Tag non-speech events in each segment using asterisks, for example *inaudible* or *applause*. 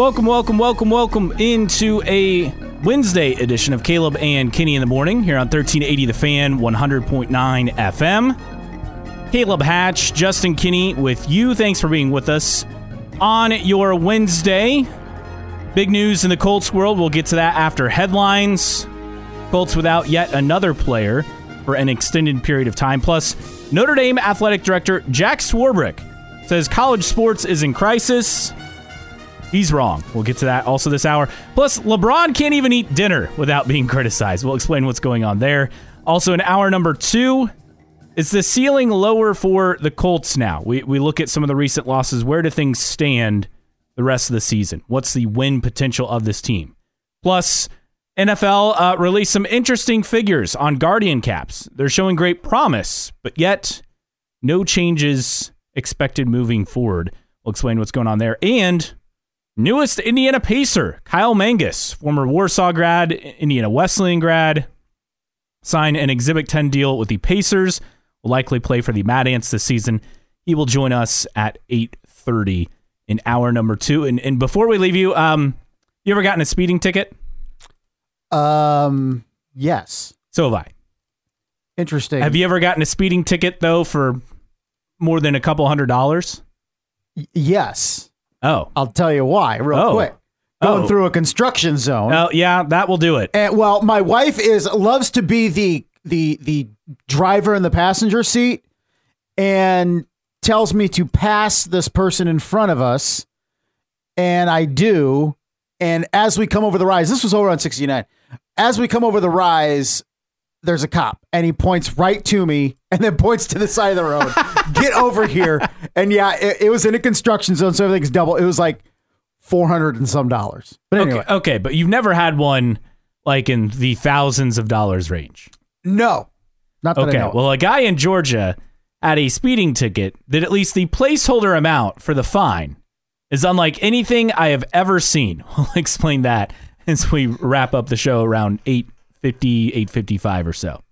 Welcome, welcome, welcome, welcome into a Wednesday edition of Caleb and Kinney in the Morning here on 1380 The Fan, 100.9 FM. Caleb Hatch, Justin Kinney with you. Thanks for being with us on your Wednesday. Big news in the Colts world. We'll get to that after headlines. Colts without yet another player for an extended period of time. Plus, Notre Dame athletic director Jack Swarbrick says college sports is in crisis. He's wrong. We'll get to that also this hour. Plus, LeBron can't even eat dinner without being criticized. We'll explain what's going on there. Also, in hour number two, is the ceiling lower for the Colts now? We, we look at some of the recent losses. Where do things stand the rest of the season? What's the win potential of this team? Plus, NFL uh, released some interesting figures on Guardian caps. They're showing great promise, but yet no changes expected moving forward. We'll explain what's going on there. And Newest Indiana Pacer, Kyle Mangas, former Warsaw grad, Indiana Wesleyan grad, signed an Exhibit 10 deal with the Pacers. Will likely play for the Mad Ants this season. He will join us at 8:30 in hour number two. And, and before we leave you, um, you ever gotten a speeding ticket? Um, yes. So have I. Interesting. Have you ever gotten a speeding ticket though for more than a couple hundred dollars? Y- yes. Oh, I'll tell you why, real Oh. quick. Going Oh. through a construction zone. oh yeah, that will do it. And well, my wife is loves to be the the the driver in the passenger seat and tells me to pass this person in front of us. And I do. And as we come over the rise, this was over on 69. As we come over the rise, there's a cop and he points right to me and then *laughs* points to the side of the road. Get over here. And yeah, it, it was in a construction zone, so everything's double. It was like 400 and some dollars. But anyway, Okay, okay, but you've never had one like in the thousands of dollars range. no. Not that I Okay, know. well, a guy in Georgia had a speeding ticket that at least the placeholder amount for the fine is unlike anything I have ever seen. *laughs* We'll explain that as we wrap up the show around 850, 855 or so.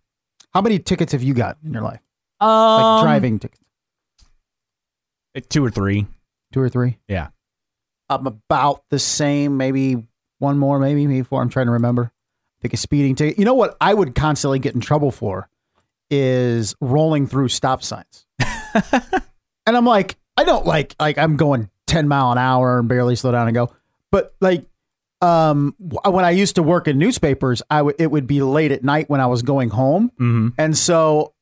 How many tickets have you got in your life? Um, Like driving tickets? Two or three. Two or three? Yeah. I'm about the same, maybe one more, maybe, maybe four. I'm trying to remember. I think a speeding ticket. You know what I would constantly get in trouble for is rolling through stop signs. *laughs* and I'm like, I don't like like I'm going 10 mile an hour and barely slow down and go. But like um when I used to work in newspapers, I would it would be late at night when I was going home. Mm-hmm. And so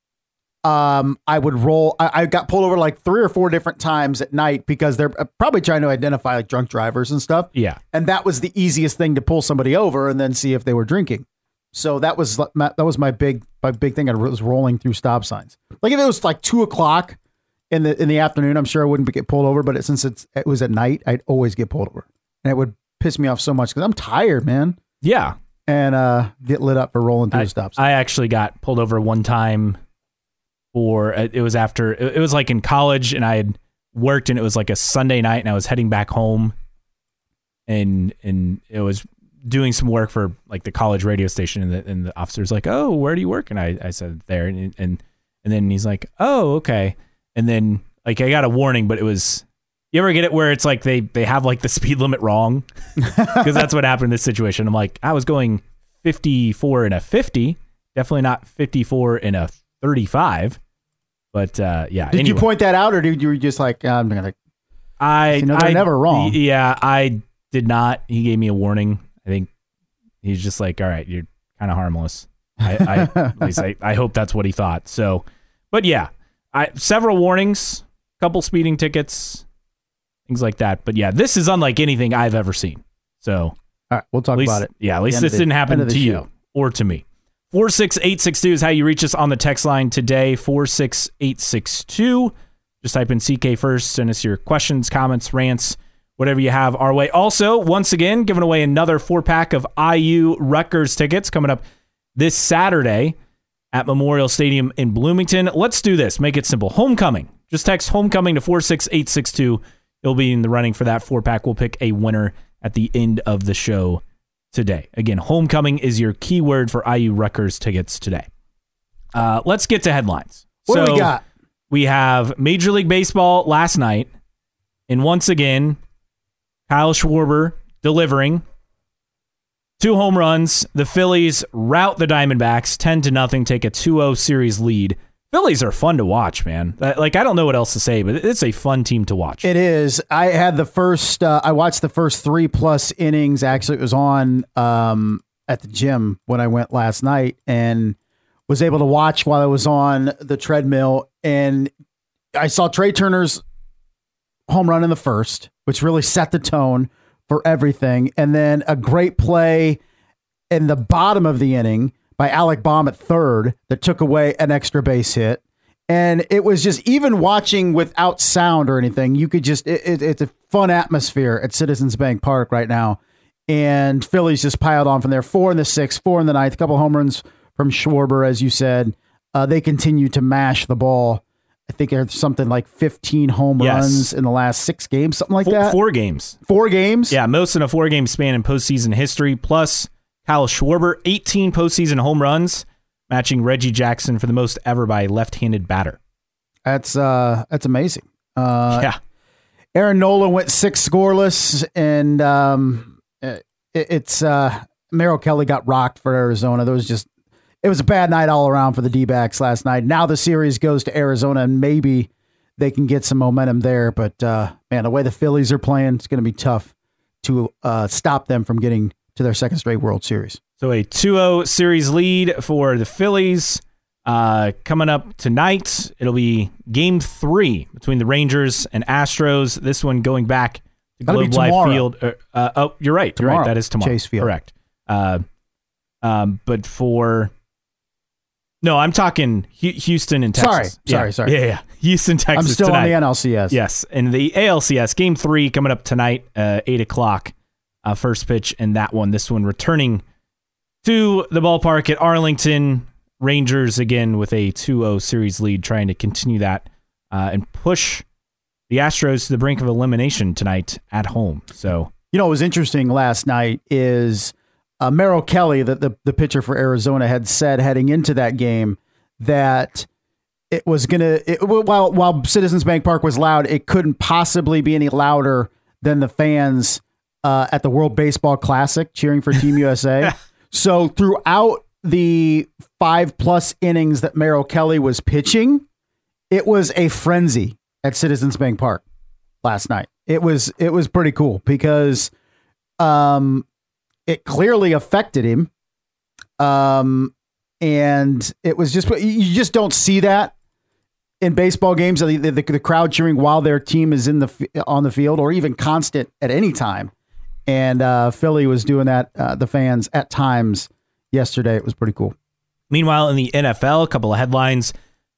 um, I would roll. I, I got pulled over like three or four different times at night because they're uh, probably trying to identify like drunk drivers and stuff. Yeah. And that was the easiest thing to pull somebody over and then see if they were drinking. So that was my, that was my big my big thing. I was rolling through stop signs. Like if it was like two o'clock in the in the afternoon, I'm sure I wouldn't get pulled over. But it, since it's it was at night, I'd always get pulled over, and it would piss me off so much because I'm tired, man, Yeah. and uh, get lit up for rolling through I, a stop sign. I actually got pulled over one time for it was after it it was like in college and I had worked and it was like a Sunday night and I was heading back home and and it was doing some work for like the college radio station and the, and the officer's like oh where do you work and I, I said there and and and then he's like oh okay and then like I got a warning but it was you ever get it where it's like they they have like the *laughs* speed limit wrong because that's what happened in this situation I'm like I was going 54 in a 50 definitely not 54 in a 35 but uh yeah Did you point that out, or did you just like I'm gonna? I, You know, they're I- never wrong. Yeah, I did not. He gave me a warning. I think he's just like, all right, you're kind of harmless. I, I *laughs* at least I, I hope that's what he thought. So, but yeah, I several warnings, couple speeding tickets, things like that. But yeah, this is unlike anything I've ever seen. So All right, we'll talk least, about it. Yeah, at least this the- didn't happen to you or to me. 46862 is how you reach us on the text line today. 46862. Just type in CK first. Send us your questions, comments, rants, whatever you have our way. Also, once again, giving away another four pack of IU Rutgers tickets coming up this Saturday at Memorial Stadium in Bloomington. Let's do this. Make it simple. Homecoming. Just text homecoming to 46862. You'll be in the running for that four pack. We'll pick a winner at the end of the show today. Again, homecoming is your keyword for IU Rutgers tickets today. Uh, let's get to headlines. What do we got? We have Major League Baseball last night, and once again, Kyle Schwarber delivering two home runs. The Phillies rout the Diamondbacks 10 to nothing, take a 2-0 series lead. Phillies are fun to watch, man. Like I don't know what else to say, but it's a fun team to watch. It is. I had the first. Uh, I watched the first three plus innings. Actually, it was on um, at the gym when I went last night, and was able to watch while I was on the treadmill. And I saw Trea Turner's home run in the first, which really set the tone for everything. And then a great play in the bottom of the inning by Alec Bohm at third that took away an extra base hit. And it was just even watching without sound or anything, you could just, it, it, it's a fun atmosphere at Citizens Bank Park right now. And Phillies just piled on from there. Four in the sixth, four in the ninth, a couple home runs from Schwarber, as you said. Uh, they continue to mash the ball. I think there's something like 15 home yes. runs in the last six games, something like four, that. Four games. Four games? Yeah, most in a four game span in postseason history. Plus, Kyle Schwarber, 18 postseason home runs, matching Reggie Jackson for the most ever by a left-handed batter. That's uh, that's amazing. Uh, yeah. Aaron Nola went six scoreless, and um, it, it's uh, Merrill Kelly got rocked for Arizona. There was just it was a bad night all around for the D-backs last night. Now the series goes to Arizona, and maybe they can get some momentum there. But uh, man, the way the Phillies are playing, it's going to be tough to uh, stop them from getting to their second straight World Series. So a 2-0 series lead for the Phillies. Uh, coming up tonight, it'll be game three between the Rangers and Astros. This one going back to Globe Life Field. Uh, uh, oh, you're right. Tomorrow. You're right. That is tomorrow. Chase Field. Correct. Uh, um, but for no, I'm talking Houston and Texas. Sorry, sorry, sorry. Yeah, yeah. Houston, Texas. I'm still tonight. on the NLCS. Yes, and the ALCS game three coming up tonight, uh, eight o'clock uh, first pitch in that one. This one returning to the ballpark at Arlington. Rangers again with a 2-0 series lead, trying to continue that uh, and push the Astros to the brink of elimination tonight at home. So you know what was interesting last night is uh, Merrill Kelly, the, the the pitcher for Arizona, had said heading into that game that it was gonna while while Citizens Bank Park was loud, it couldn't possibly be any louder than the fans uh, at the World Baseball Classic cheering for Team USA. *laughs* so throughout the five plus innings that Merrill Kelly was pitching, it was a frenzy at Citizens Bank Park last night. It was it was pretty cool because um it clearly affected him. Um and it was just you just don't see that in baseball games the, the, the crowd cheering while their team is in the on the field or even constant at any time and uh, Philly was doing that. Uh, the fans at times yesterday. It was pretty cool. Meanwhile, in the NFL, a couple of headlines.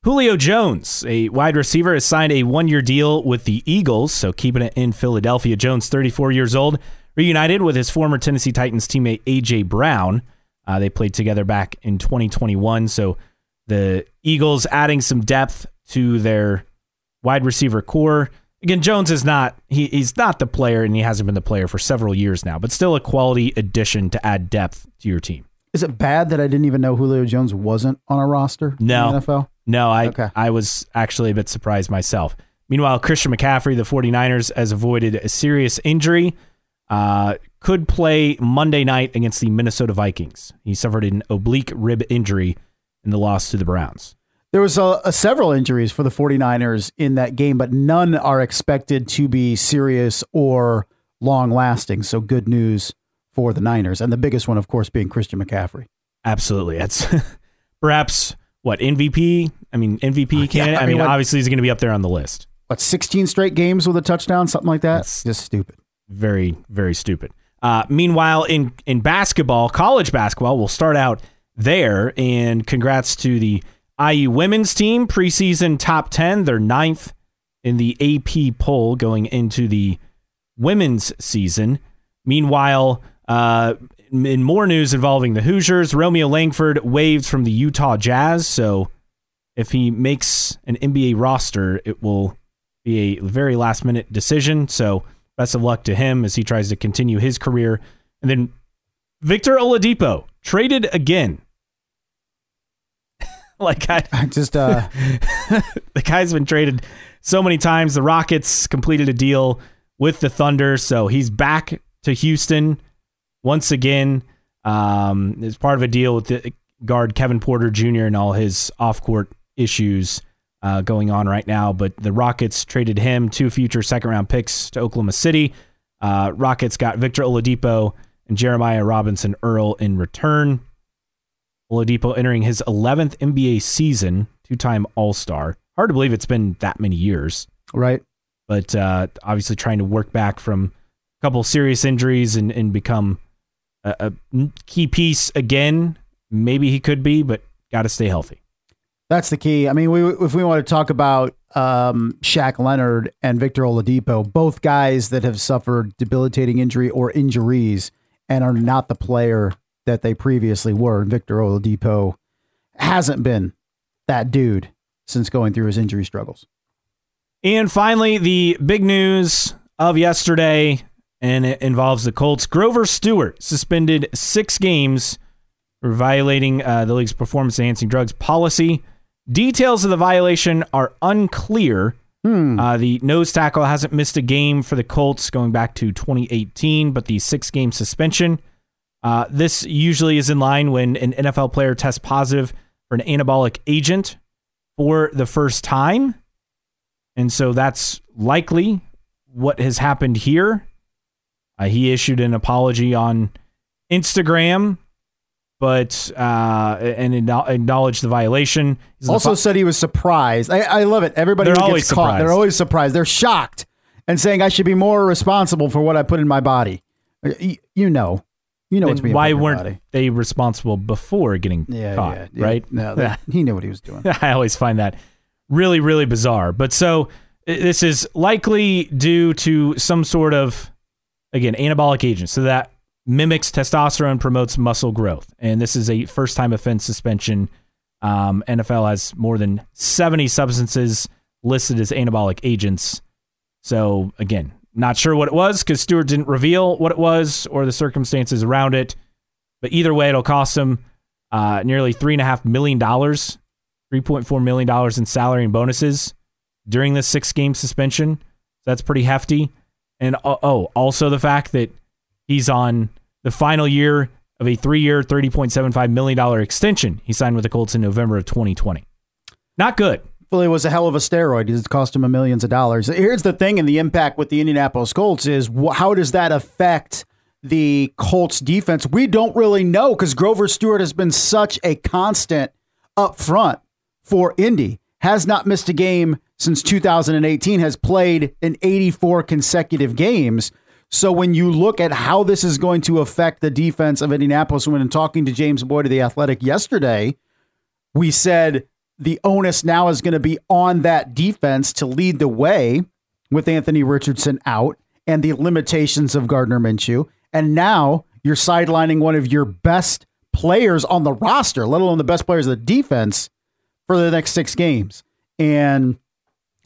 Julio Jones, a wide receiver, has signed a one year deal with the Eagles, so keeping it in Philadelphia. Jones, 34 years old, reunited with his former Tennessee Titans teammate A.J. Brown. Uh, they played together back in 2021, so the Eagles adding some depth to their wide receiver corps again, Jones is not he, he's not the player, and he hasn't been the player for several years now, but still a quality addition to add depth to your team. Is it bad that I didn't even know Julio Jones wasn't on a roster? No, NFL. No, I okay. I was actually a bit surprised myself. Meanwhile, Christian McCaffrey, the 49ers, has avoided a serious injury. Uh, could play Monday night against the Minnesota Vikings. He suffered an oblique rib injury in the loss to the Browns. There was a, a, several injuries for the 49ers in that game, but none are expected to be serious or long lasting. So good news for the Niners. And the biggest one, of course, being Christian McCaffrey. Absolutely. That's *laughs* perhaps what MVP? I mean, MVP candidate. Yeah, I, mean, I mean obviously he's going to be up there on the list. What, 16 straight games with a touchdown, something like that? That's just stupid. Very, very stupid. Uh, meanwhile, in, in basketball, college basketball, we'll start out there. And congrats to the IU women's team, preseason top 10. They're ninth in the AP poll going into the women's season. Meanwhile, uh, in more news involving the Hoosiers, Romeo Langford waived from the Utah Jazz. So if he makes an NBA roster, it will be a very last minute decision. So best of luck to him as he tries to continue his career. And then Victor Oladipo traded again *laughs* like I, I just uh *laughs* the guy's been traded so many times. The Rockets completed a deal with the Thunder. So he's back to Houston once again. Um, as part of a deal with the guard Kevin Porter Jr. and all his off court issues uh, going on right now. But the Rockets traded him two future second round picks to Oklahoma City. Uh, Rockets got Victor Oladipo and Jeremiah Robinson Earl in return. Oladipo entering his 11th NBA season, two time All Star. Hard to believe it's been that many years. Right. But uh, obviously trying to work back from a couple serious injuries and, and become a, a key piece again. Maybe he could be, but got to stay healthy. That's the key. I mean, we, if we want to talk about um, Shaq Leonard and Victor Oladipo, both guys that have suffered debilitating injury or injuries and are not the player that they previously were. And Victor Oladipo hasn't been that dude since going through his injury struggles. And finally, the big news of yesterday, and it involves the Colts. Grover Stewart suspended six games for violating uh, the league's performance enhancing drugs policy. Details of the violation are unclear. Hmm. Uh, the nose tackle hasn't missed a game for the Colts going back to 2018, but the six game suspension. Uh, this usually is in line when an NFL player tests positive for an anabolic agent for the first time. And so that's likely what has happened here. Uh, he issued an apology on Instagram but uh, and acknowledged the violation. He's also said he was surprised. I, I love it. Everybody gets caught, surprised. they're always surprised. They're shocked and saying I should be more responsible for what I put in my body. You know, you know what's being why put in your weren't body. they responsible before getting Yeah, caught? yeah, yeah. Right? No, *laughs* that, he knew what he was doing. *laughs* I always find that really, really bizarre. But so this is likely due to some sort of, again, anabolic agent. So that mimics testosterone, promotes muscle growth. And this is a first time offense suspension. Um, NFL has more than 70 substances listed as anabolic agents. So again, not sure what it was because Stewart didn't reveal what it was or the circumstances around it. But either way, it'll cost him uh, nearly three and a half million dollars, three point four million dollars in salary and bonuses during this six game suspension. So that's pretty hefty. And oh, oh, also the fact that he's on the final year of a three year, thirty point seven five million dollar extension he signed with the Colts in November of twenty twenty. Not good. Well, it was a hell of a steroid. It cost him millions of dollars. Here's the thing, and the impact with the Indianapolis Colts is how does that affect the Colts defense? We don't really know because Grover Stewart has been such a constant up front for Indy. Has not missed a game since 2018. Has played in 84 consecutive games. So when you look at how this is going to affect the defense of Indianapolis, when talking to James Boyd of the Athletic yesterday, we said the onus now is going to be on that defense to lead the way with Anthony Richardson out and the limitations of Gardner Minshew. And now you're sidelining one of your best players on the roster, let alone the best players of the defense, for the next six games. And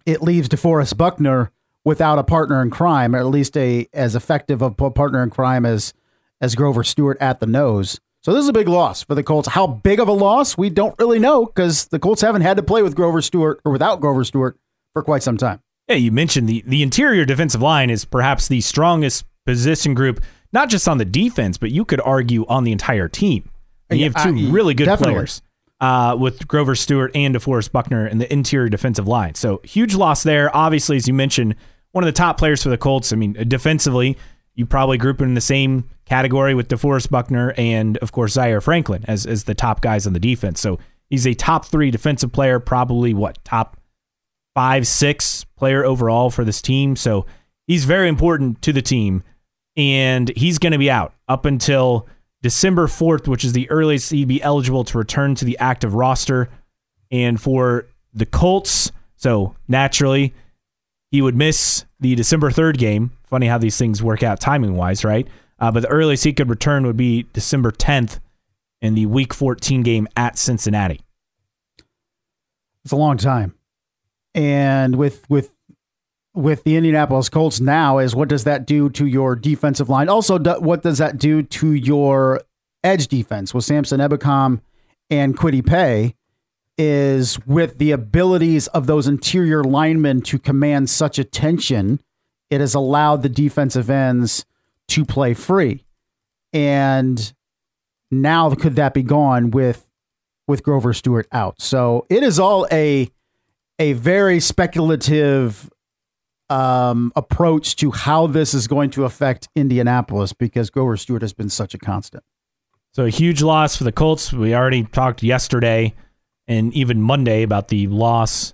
it leaves DeForest Buckner without a partner in crime, or at least a as effective of a partner in crime as as Grover Stewart at the nose. So this is a big loss for the Colts. How big of a loss? We don't really know because the Colts haven't had to play with Grover Stewart or without Grover Stewart for quite some time. Yeah, you mentioned the the interior defensive line is perhaps the strongest position group, not just on the defense, but you could argue on the entire team. And you have two I- really good definitely. players uh, with Grover Stewart and DeForest Buckner in the interior defensive line. So huge loss there. Obviously, as you mentioned, one of the top players for the Colts. I mean, defensively, you probably group him in the same category with DeForest Buckner and, of course, Zaire Franklin as as the top guys on the defense. So he's a top three defensive player, probably what top five, six player overall for this team. So he's very important to the team. And he's going to be out up until December 4th, which is the earliest he'd be eligible to return to the active roster. And for the Colts, so naturally, he would miss the December 3rd game. Funny how these things work out timing wise, right? Uh, but the earliest he could return would be December 10th in the week 14 game at Cincinnati. It's a long time. And with with with the Indianapolis Colts now is what does that do to your defensive line? Also, do, what does that do to your edge defense with Samson Ebukam and Kwity Paye? Is with the abilities of those interior linemen to command such attention it has allowed the defensive ends to play free. And now could that be gone with with Grover Stewart out? So it is all a a very speculative um, approach to how this is going to affect Indianapolis because Grover Stewart has been such a constant. So a huge loss for the Colts. We already talked yesterday and even Monday about the loss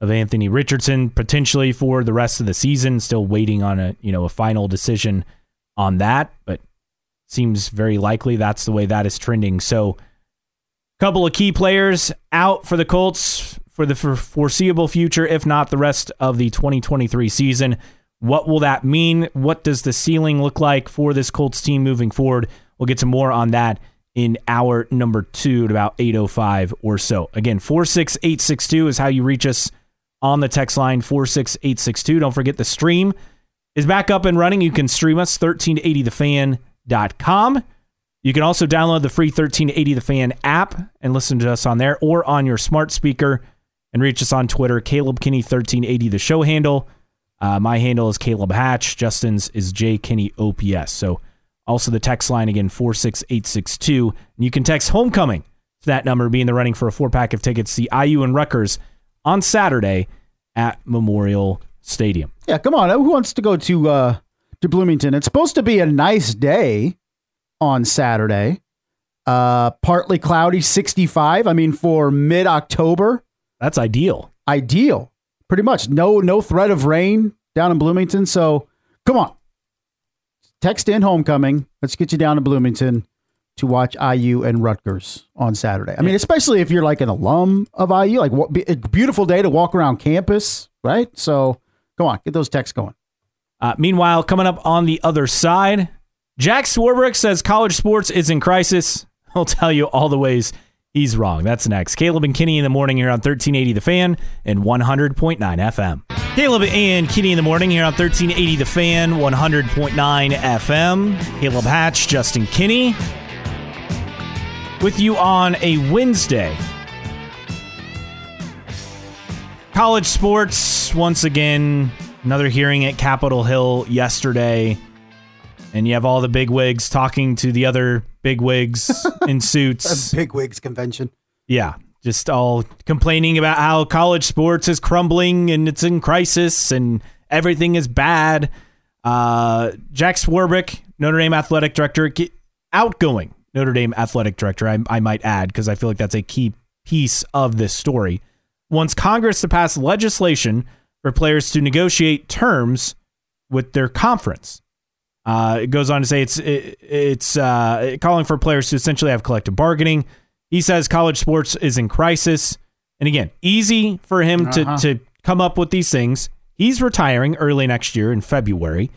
of Anthony Richardson potentially for the rest of the season. Still waiting on a you know a final decision on that, but seems very likely that's the way that is trending. So, a couple of key players out for the Colts for the foreseeable future, if not the rest of the 2023 season. What will that mean? What does the ceiling look like for this Colts team moving forward? We'll get some more on that in hour number two at about 8.05 or so. Again, 46862 is how you reach us on the text line 46862. Don't forget the stream is back up and running. You can stream us 1380thefan.com. You can also download the free 1380 The Fan app and listen to us on there or on your smart speaker and reach us on Twitter, Caleb Kinney 1380, the show handle. Uh, my handle is Caleb Hatch. Justin's is J Kinney OPS. So also the text line again 46862. And you can text homecoming to that number, be in the running for a four pack of tickets see IU and Rutgers on Saturday at Memorial Stadium. Yeah, come on. Who wants to go to uh, to Bloomington? It's supposed to be a nice day on Saturday. Uh, partly cloudy, 65. I mean, for mid October, that's ideal. Ideal. Pretty much. No no threat of rain down in Bloomington. So come on. Text in homecoming. Let's get you down to Bloomington to watch IU and Rutgers on Saturday. I mean, especially if you're like an alum of IU, like what a beautiful day to walk around campus, right? So come on, get those texts going. Uh, meanwhile, coming up on the other side, Jack Swarbrick says college sports is in crisis. *laughs* He'll tell you all the ways He's wrong. That's next. Caleb and Kinney in the morning here on 1380 The Fan and 100.9 FM. Caleb and Kinney in the morning here on 1380 The Fan, 100.9 FM. Caleb Hatch, Justin Kinney with you on a Wednesday. College sports, once again, another hearing at Capitol Hill yesterday. And you have all the big wigs talking to the other big wigs *laughs* in suits. A big wigs convention. Yeah, just all complaining about how college sports is crumbling and it's in crisis and everything is bad. Uh, Jack Swarbrick, Notre Dame athletic director, outgoing Notre Dame athletic director, I, I might add, because I feel like that's a key piece of this story, wants Congress to pass legislation for players to negotiate terms with their conference. Uh, it goes on to say it's it, it's uh, calling for players to essentially have collective bargaining. He says college sports is in crisis, and again, easy for him uh-huh. to to come up with these things. He's retiring early next year in February.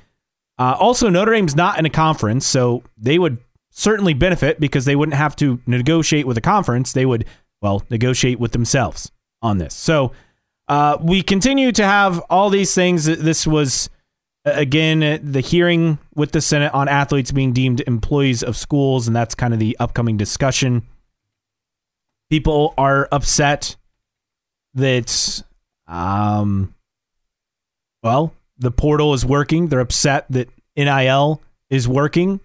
Uh, also, Notre Dame's not in a conference, so they would certainly benefit because they wouldn't have to negotiate with a conference. They would, well, negotiate with themselves on this. So uh, we continue to have all these things. This was again, the hearing with the Senate on athletes being deemed employees of schools, and that's kind of the upcoming discussion. People are upset that, um, well, the portal is working. They're upset that NIL is working.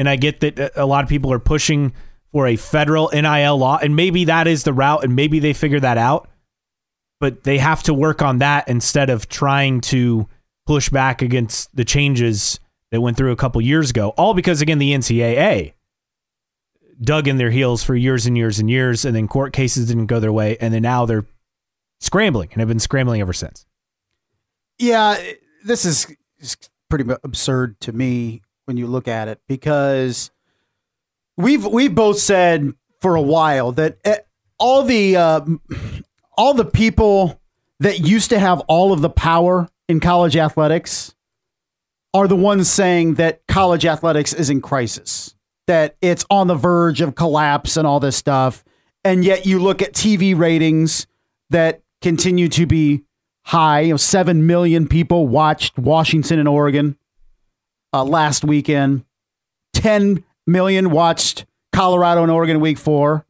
And I get that uh, a lot of people are pushing for a federal NIL law, and maybe that is the route, and maybe they figure that out. But they have to work on that instead of trying to push back against the changes that went through a couple years ago, all because, again, the NCAA dug in their heels for years and years and years, and then court cases didn't go their way, and then now they're scrambling and have been scrambling ever since. Yeah, this is pretty absurd to me when you look at it because we've we've both said for a while that eh, all the uh, all the people that used to have all of the power in college athletics are the ones saying that college athletics is in crisis, that it's on the verge of collapse and all this stuff. And yet you look at TV ratings that continue to be high. You know, 7 million people watched Washington and Oregon uh, last weekend. 10 million watched Colorado and Oregon week four.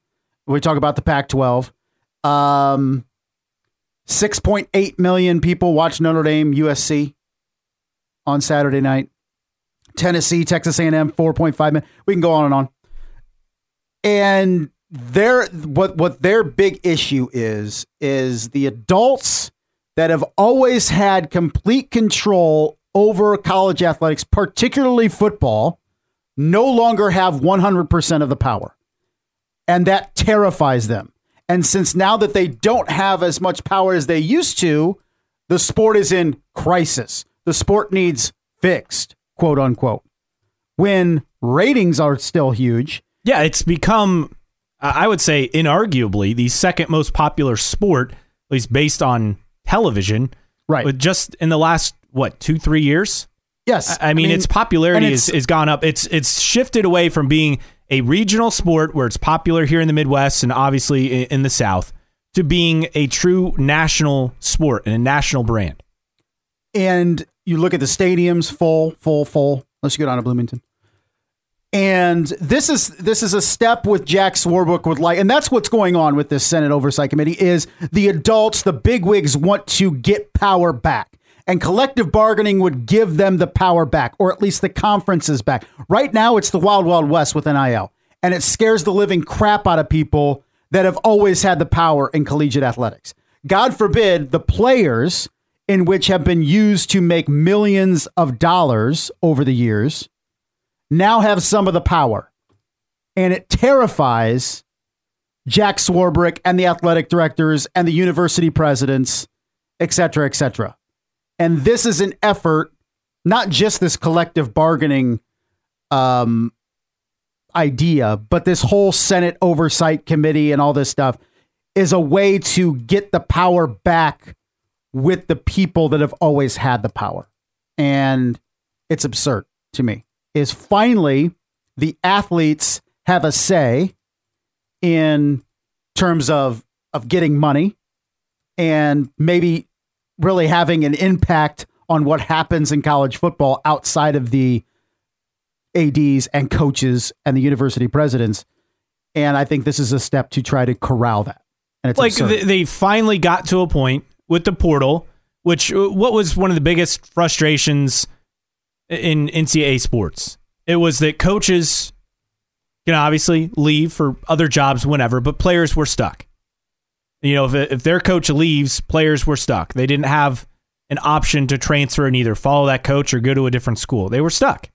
We talk about the Pac 12. Um, 6.8 million people watch Notre Dame USC. on Saturday night. Tennessee, Texas A&M, 4.5 minutes. We can go on and on. And their what what their big issue is is the adults that have always had complete control over college athletics, particularly football, no longer have 100% of the power. And that terrifies them. And since now that they don't have as much power as they used to, the sport is in crisis. The sport needs fixed, quote unquote. When ratings are still huge. Yeah, it's become, I would say, inarguably the second most popular sport, at least based on television. Right. But just in the last, what, two, three years? Yes. I, I, mean, I mean, its popularity is, is gone up. It's it's shifted away from being a regional sport where it's popular here in the Midwest and obviously in, in the South to being a true national sport and a national brand. And you look at the stadiums full, full, full. Let's go down to Bloomington. And this is this is a step with Jack Swarbrick with like, and that's what's going on with this Senate Oversight Committee is the adults, the bigwigs want to get power back. And collective bargaining would give them the power back, or at least the conferences back. Right now, it's the wild, wild west with NIL, and it scares the living crap out of people that have always had the power in collegiate athletics. God forbid the players in which have been used to make millions of dollars over the years now have some of the power. And it terrifies Jack Swarbrick and the athletic directors and the university presidents, et cetera, et cetera. And this is an effort, not just this collective bargaining um, idea, but this whole Senate oversight committee and all this stuff is a way to get the power back with the people that have always had the power. And it's absurd to me. Is finally the athletes have a say in terms of of getting money and maybe really having an impact on what happens in college football outside of the ads and coaches and the university presidents. And i think this is a step to try to corral that. And it's like they, they finally got to a point with the portal which uh, what was one of the biggest frustrations in ncaa sports? It was that coaches can obviously leave for other jobs whenever but players were stuck you know, if, if their coach leaves, players were stuck. They didn't have an option to transfer and either follow that coach or go to a different school. They were stuck.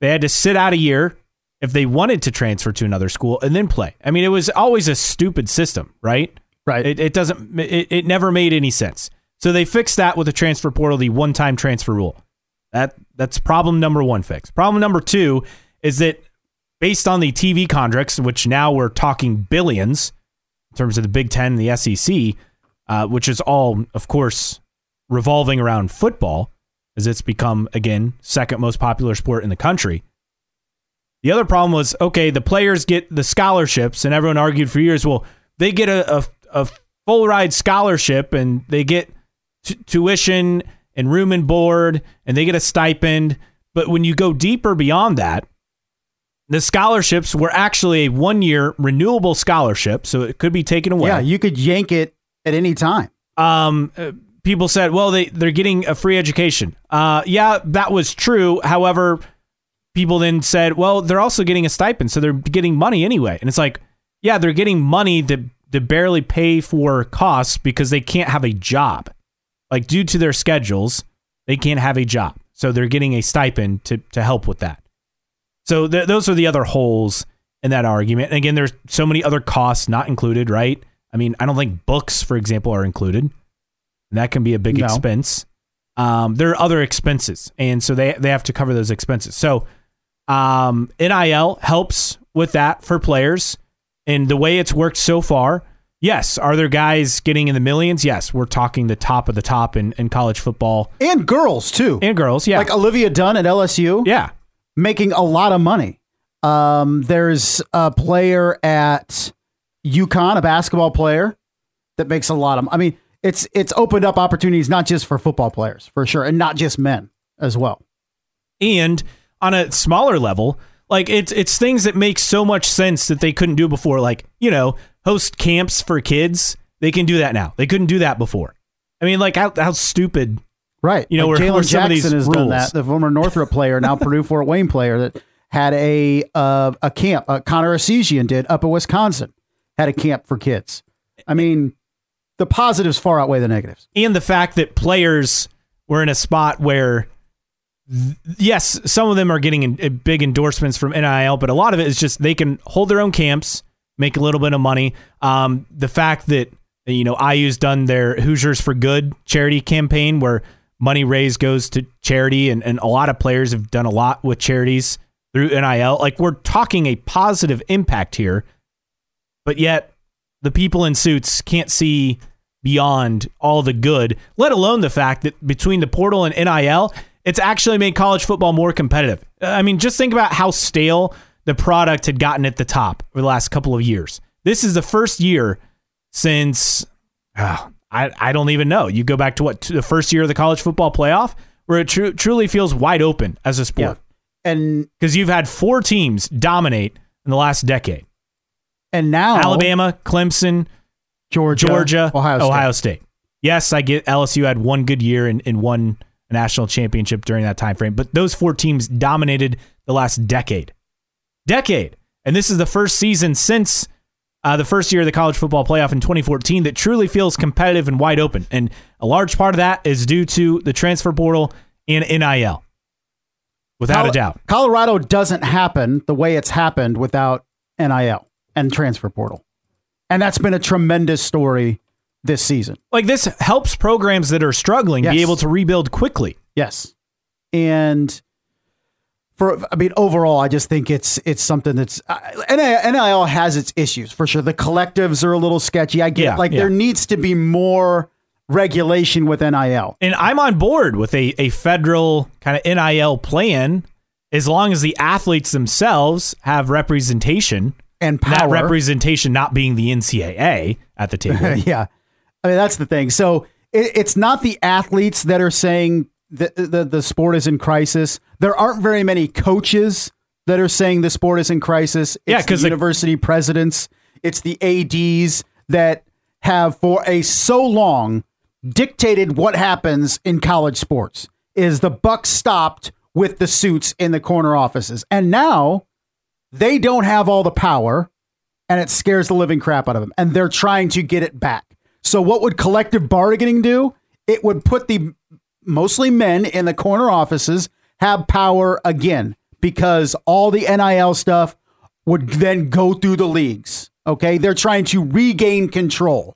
They had to sit out a year if they wanted to transfer to another school and then play. I mean, it was always a stupid system, right? Right. It, it doesn't. It, it never made any sense. So they fixed that with the transfer portal, the one-time transfer rule. That that's problem number one fix. Problem number two is that based on the TV contracts, which now we're talking billions in terms of the Big Ten and the SEC, uh, which is all, of course, revolving around football, as it's become, again, second most popular sport in the country. The other problem was okay, the players get the scholarships, and everyone argued for years, well, they get a, a, a full ride scholarship and they get t- tuition and room and board and they get a stipend. But when you go deeper beyond that, the scholarships were actually a one year renewable scholarship, so it could be taken away. Yeah, you could yank it at any time. Um, uh, people said, well, they, they're getting a free education. Uh, yeah, that was true. However, people then said, well, they're also getting a stipend, so they're getting money anyway. And it's like, yeah, they're getting money to, to barely pay for costs because they can't have a job. Like, due to their schedules, they can't have a job. So they're getting a stipend to, to help with that. So th- those are the other holes in that argument. And again, there's so many other costs not included, right? I mean, I don't think books, for example, are included. That can be a big no. expense. Um, there are other expenses, and so they they have to cover those expenses. So um, NIL helps with that for players, and the way it's worked so far. Yes, are there guys getting in the millions? Yes, we're talking the top of the top in, in college football and girls too, and girls. Yeah, like Olivia Dunne at LSU. Yeah, making a lot of money. Um, there's a player at UConn, a basketball player that makes a lot of. I mean, it's it's opened up opportunities not just for football players for sure, and not just men as well. And on a smaller level, like it's it's things that make so much sense that they couldn't do before. Like you know, host camps for kids. They can do that now. They couldn't do that before. I mean, like how how stupid Right. You know, like where, Jalen some of these Jackson has rules. done that. The former Northrop player, now *laughs* Purdue Fort Wayne player that had a uh, a camp. Uh, Connor Essegian did up in Wisconsin. Had a camp for kids. I mean, the positives far outweigh the negatives. and the fact that players were in a spot where th- yes some of them are getting in, uh, big endorsements from nil but a lot of it is just they can hold their own camps make a little bit of money um, the fact that you know iu's done their hoosiers for good charity campaign where money raised goes to charity and, and a lot of players have done a lot with charities through nil like we're talking a positive impact here but yet the people in suits can't see beyond all the good, let alone the fact that between the portal and NIL, it's actually made college football more competitive. I mean, just think about how stale the product had gotten at the top over the last couple of years. This is the first year since ah, I, I don't even know. You go back to what to the first year of the college football playoff where it tru- truly feels wide open as a sport And because you've had four teams dominate in the last decade. and now Alabama, Clemson, Georgia, Georgia, Ohio State. State. Yes, I get LSU had one good year and, and won a national championship during that time frame, but those four teams dominated the last decade. Decade. And this is the first season since uh, the first year of the college football playoff in 2014 that truly feels competitive and wide open. And a large part of that is due to the transfer portal and NIL. Without Col- a doubt. Colorado doesn't happen the way it's happened without NIL and transfer portal. And that's been a tremendous story this season. Like this helps programs that are struggling be able to rebuild quickly. Yes. And for I mean overall I just think it's it's something that's uh, NIL has its issues for sure. The collectives are a little sketchy. I get Yeah, it. like yeah. there needs to be more regulation with NIL. And I'm on board with a, a federal kind of NIL plan as long as the athletes themselves have representation. And That power. representation not being the NCAA at the table. *laughs* yeah. I mean, that's the thing. So it, it's not the athletes that are saying that the, the sport is in crisis. There aren't very many coaches that are saying the sport is in crisis. It's Yeah, the 'cause the- university presidents, it's the ADs that have for a so long dictated what happens in college sports. Is the buck stopped with the suits in the corner offices. And now they don't have all the power and it scares the living crap out of them. And they're trying to get it back. So, what would collective bargaining do? It would put the mostly men in the corner offices have power again because all the NIL stuff would then go through the leagues. Okay. They're trying to regain control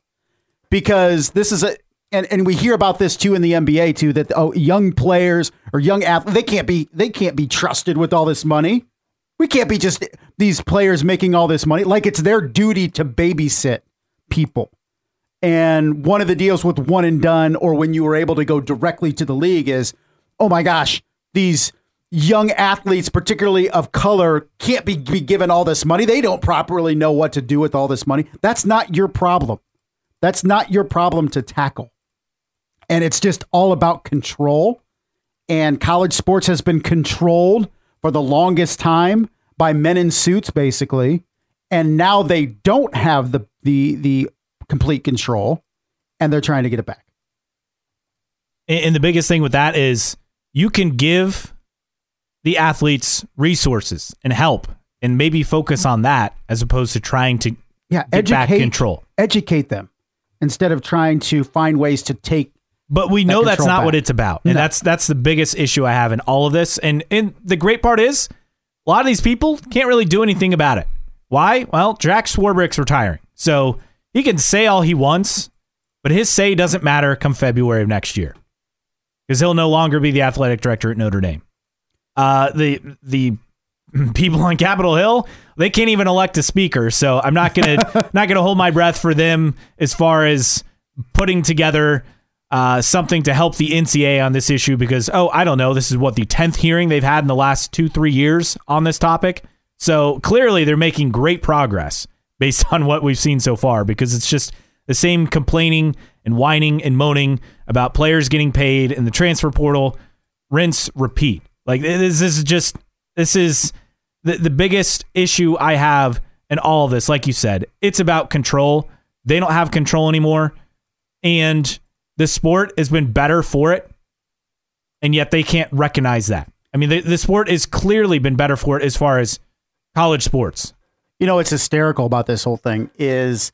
because this is a. And, and we hear about this too in the NBA too that oh young players or young athletes they can't be they can't be trusted with all this money. We can't be just these players making all this money. Like it's their duty to babysit people. And one of the deals with one and done, or when you were able to go directly to the league, is oh my gosh, these young athletes, particularly of color, can't be, be given all this money. They don't properly know what to do with all this money. That's not your problem. That's not your problem to tackle. And it's just all about control. And college sports has been controlled for the longest time by men in suits, basically. And now they don't have the the the complete control, and they're trying to get it back. And, the biggest thing with that is you can give the athletes resources and help and maybe focus on that as opposed to trying to Yeah, get back educate control. educate them instead of trying to find ways to take. But we know that's not back. what it's about. And No. that's that's the biggest issue I have in all of this. And and the great part is a lot of these people can't really do anything about it. Why? Well, Jack Swarbrick's retiring. So he can say all he wants, but his say doesn't matter come February of next year. Because he'll no longer be the athletic director at Notre Dame. Uh, the the *clears throat* people on Capitol Hill, they can't even elect a speaker. So I'm not gonna *laughs* not gonna hold my breath for them as far as putting together uh, something to help the NCAA on this issue because oh I don't know this is what the tenth hearing they've had in the last two three years on this topic. So clearly they're making great progress based *laughs* on what we've seen so far because it's just the same complaining and whining and moaning about players getting paid in the transfer portal, rinse, repeat. Like this is just this is the, the biggest issue I have in all of this. Like you said, it's about control. They don't have control anymore. And the sport has been better for it and yet they can't recognize that. I mean, the, the sport has clearly been better for it as far as college sports. You know, what's hysterical about this whole thing is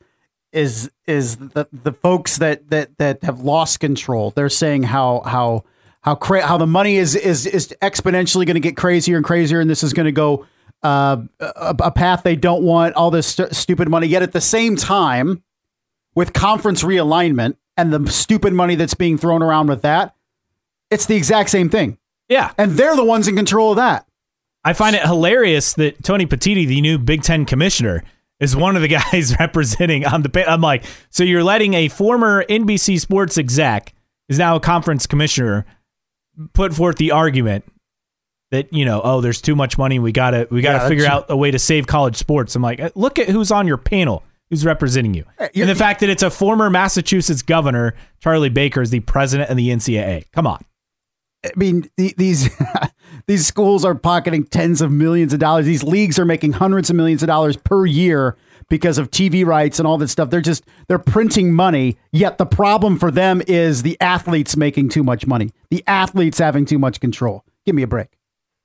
is is the the folks that that that have lost control. They're saying how how how cra- how the money is is is exponentially going to get crazier and crazier, and this is going to go uh, a, a path they don't want. All this st- stupid money. Yet at the same time, with conference realignment and the stupid money that's being thrown around with that, it's the exact same thing. Yeah. And they're the ones in control of that. I find it hilarious that Tony Petitti, the new Big Ten commissioner, is one of the *laughs* guys representing on the. I'm like, so you're letting a former NBC Sports exec, is now a conference commissioner, put forth the argument that you know, oh, there's too much money. We gotta we gotta Yeah, figure out a way to save college sports. I'm like, uh, look at who's on your panel, who's representing you, you're- and the fact that it's a former Massachusetts governor, Charlie Baker, is the president of the NCAA. Come on. I mean, the, these *laughs* these schools are pocketing tens of millions of dollars. These leagues are making hundreds of millions of dollars per year because of TV rights and all that stuff. They're just they're printing money. Yet the problem for them is the athletes making too much money. The athletes having too much control. Give me a break.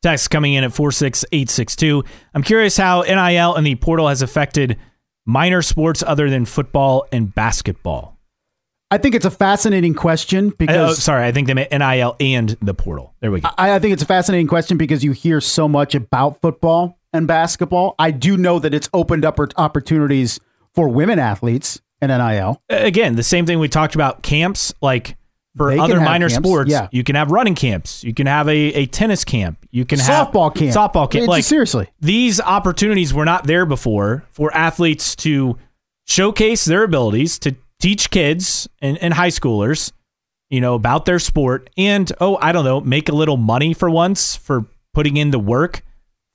Text coming in at 46862. I'm curious how NIL and the portal has affected minor sports other than football and basketball. I think it's a fascinating question Oh, because sorry, I think they meant NIL and the portal. There we go. I, I think it's a fascinating question because you hear so much about football and basketball. I do know that it's opened up opportunities for women athletes in NIL. Again, the same thing we talked about camps, like for They other minor camps, sports, yeah. you can have running camps, you can have a, a tennis camp, you can have Softball camp. softball camp. It's- Like seriously. these opportunities were not there before for athletes to showcase their abilities to teach kids and, and high schoolers you know about their sport and oh i don't know make a little money for once for putting in the work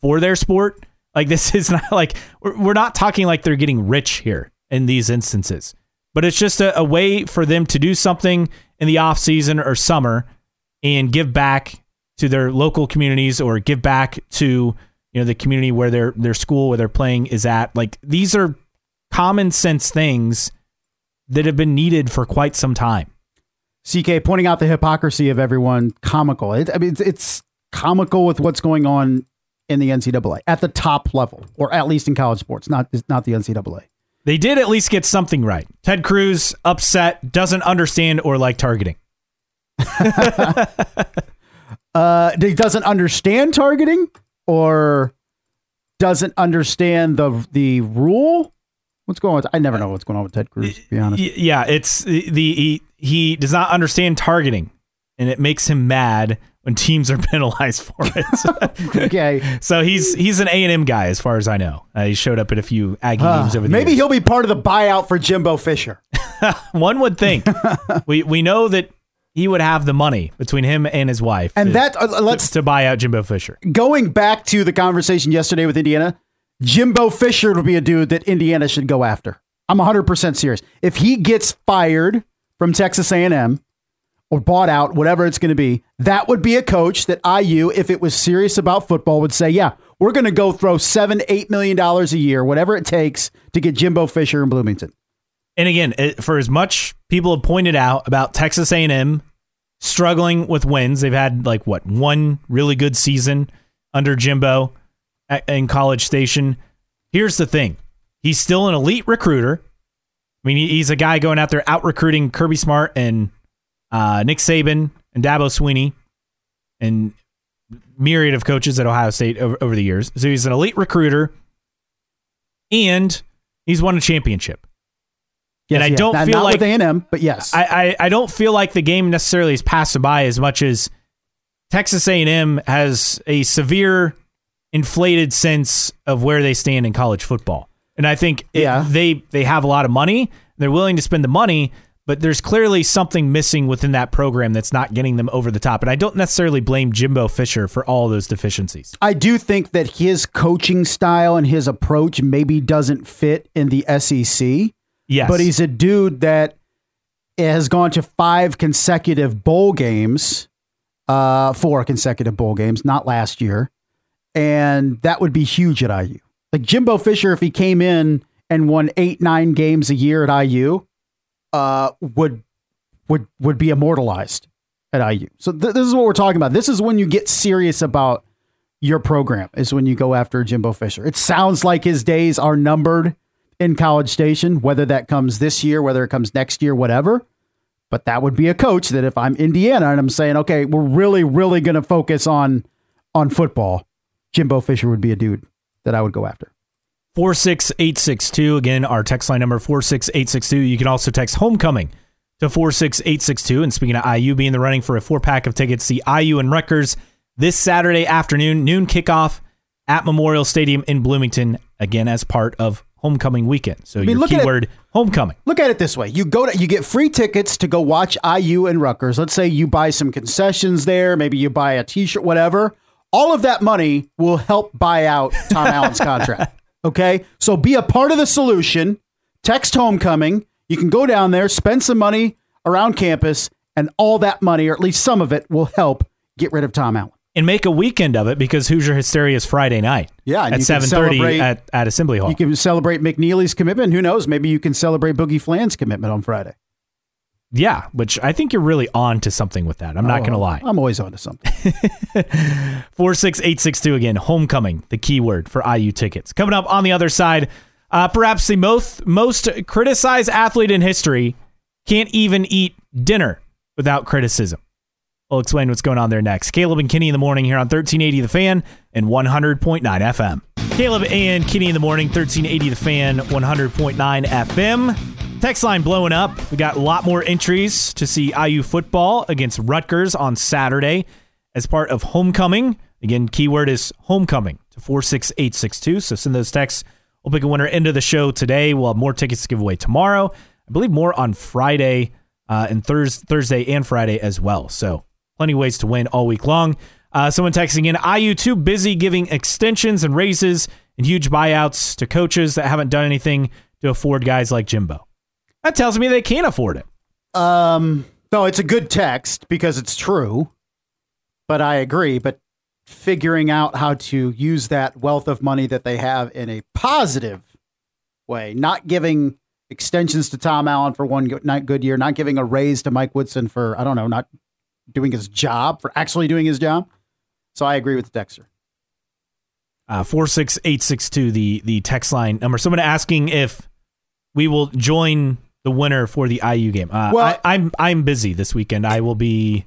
for their sport. Like *laughs* this is not like we're, not talking like they're getting rich here in these instances but it's just a, a way for them to do something in the off season or summer and give back to their local communities or give back to you know the community where their their school where they're playing is at. Like these are common sense things that have been needed for quite some time CK pointing out the hypocrisy of everyone, comical. It, I mean, it's, it's comical with what's going on in the NCAA at the top level, or at least in college sports, not not the NCAA. they did at least get something right ted cruz upset doesn't understand or like targeting *laughs* Uh, he doesn't understand targeting, or doesn't understand the the rule. What's going on? With, I never know what's going on with Ted Cruz. To be honest, yeah it's the he, he does not understand targeting and it makes him mad when teams are *laughs* penalized for it *laughs* *laughs* okay. so he's he's an a&m guy as far as i know uh, he showed up at a few aggie games over the Maybe years. he'll be part of the buyout for Jimbo Fisher. One would think. we we know that he would have the money between him and his wife, And to, that uh, let's to buy out Jimbo Fisher. going back to the conversation yesterday with Indiana, Jimbo Fisher would be a dude that Indiana should go after. I'm 100% serious. If he gets fired from Texas A&M or bought out, whatever it's going to be, that would be a coach that IU, if it was serious about football, would say, yeah, we're going to go throw seven, eight million dollars a year, whatever it takes to get Jimbo Fisher in Bloomington. And again, for as much people have pointed out about Texas A&M struggling with wins, they've had like what one really good season under Jimbo in College Station. Here's the thing: he's still an elite recruiter. I mean, he's a guy going out there out recruiting Kirby Smart and uh, Nick Saban and Dabo Swinney and myriad of coaches at Ohio State over, over the years. So he's an elite recruiter, and he's won a championship. And I don't Not- feel not like- with A&M, but yes. I, I, I don't feel like the game necessarily is passing by as much as Texas A&M has a severe inflated sense of where they stand in college football. And I think it- Yeah. they they have a lot of money. They're willing to spend the money, but there's clearly something missing within that program that's not getting them over the top. And I don't necessarily blame Jimbo Fisher for all those deficiencies. I do think that his coaching style and his approach maybe doesn't fit in the SEC. Yes. But he's a dude that has gone to five consecutive bowl games, uh, four consecutive bowl games, not last year. And that would be huge at IU. Like Jimbo Fisher, if he came in and won eight, nine games a year at IU, uh, would would would be immortalized at IU. So th- this is what we're talking about. This is when you get serious about your program. Is when you go after Jimbo Fisher. It sounds like his days are numbered in College Station. Whether that comes this year, whether it comes next year, whatever. But that would be a coach that if I'm Indiana and I'm saying, okay, we're really, really going to focus on on football, Jimbo Fisher would be a dude that I would go after. 46862. Again, our text line number 46862. You can also text homecoming to 46862. And speaking of IU being the running for a four pack of tickets, see IU and Rutgers this Saturday afternoon, noon kickoff at Memorial Stadium in Bloomington, again as part of homecoming weekend. So mean, your keyword homecoming. Look at it this way: you go to you get free tickets to go watch IU and Rutgers. Let's say you buy some concessions there, maybe you buy a T-shirt, whatever. All of that money will help buy out Tom *laughs* Allen's contract. Okay, so be a part of the solution. Text homecoming. You can go down there, spend some money around campus, and all that money, or at least some of it, will help get rid of Tom Allen. And make a weekend of it because Hoosier Hysteria is Friday night. Yeah, at seven thirty at, at Assembly Hall. You can celebrate McNeeley's commitment. Who knows? Maybe you can celebrate Boogie Fland's commitment on Friday. Yeah, which I think you're really on to something with that. I'm not Oh, going to lie. I'm always on to something. *laughs* 46862 again, homecoming, the keyword for IU tickets. Coming up on the other side, uh, perhaps the most most criticized athlete in history can't even eat dinner without criticism. We'll explain what's going on there next. Caleb and Kinney in the morning here on 1380 The Fan and 100.9 FM. Caleb and Kinney in the morning, 1380 The Fan, 100.9 FM. Text line blowing up. We got a lot more entries to see IU football against Rutgers on Saturday as part of homecoming. Again, keyword is homecoming to 46862. So send those texts. We'll pick a winner into the show today. We'll have more tickets to give away tomorrow. I believe more on Friday uh, and Thurs Thursday and Friday as well. So plenty of ways to win all week long. Uh, someone texting in IU too busy giving extensions and raises and huge buyouts to coaches that haven't done anything to afford guys like Jimbo. That tells me they can't afford it. Um, no, it's a good text because it's true, but I agree. But figuring out how to use that wealth of money that they have in a positive way, not giving extensions to Tom Allen for one good, good year, not giving a raise to Mike Woodson for, I don't know, not doing his job, for actually doing his job. So I agree with Dexter. Uh, four six eight six two the the text line number. Someone asking if we will join the winner for the IU game. Uh, Well- I, I'm I'm busy this weekend. I will be.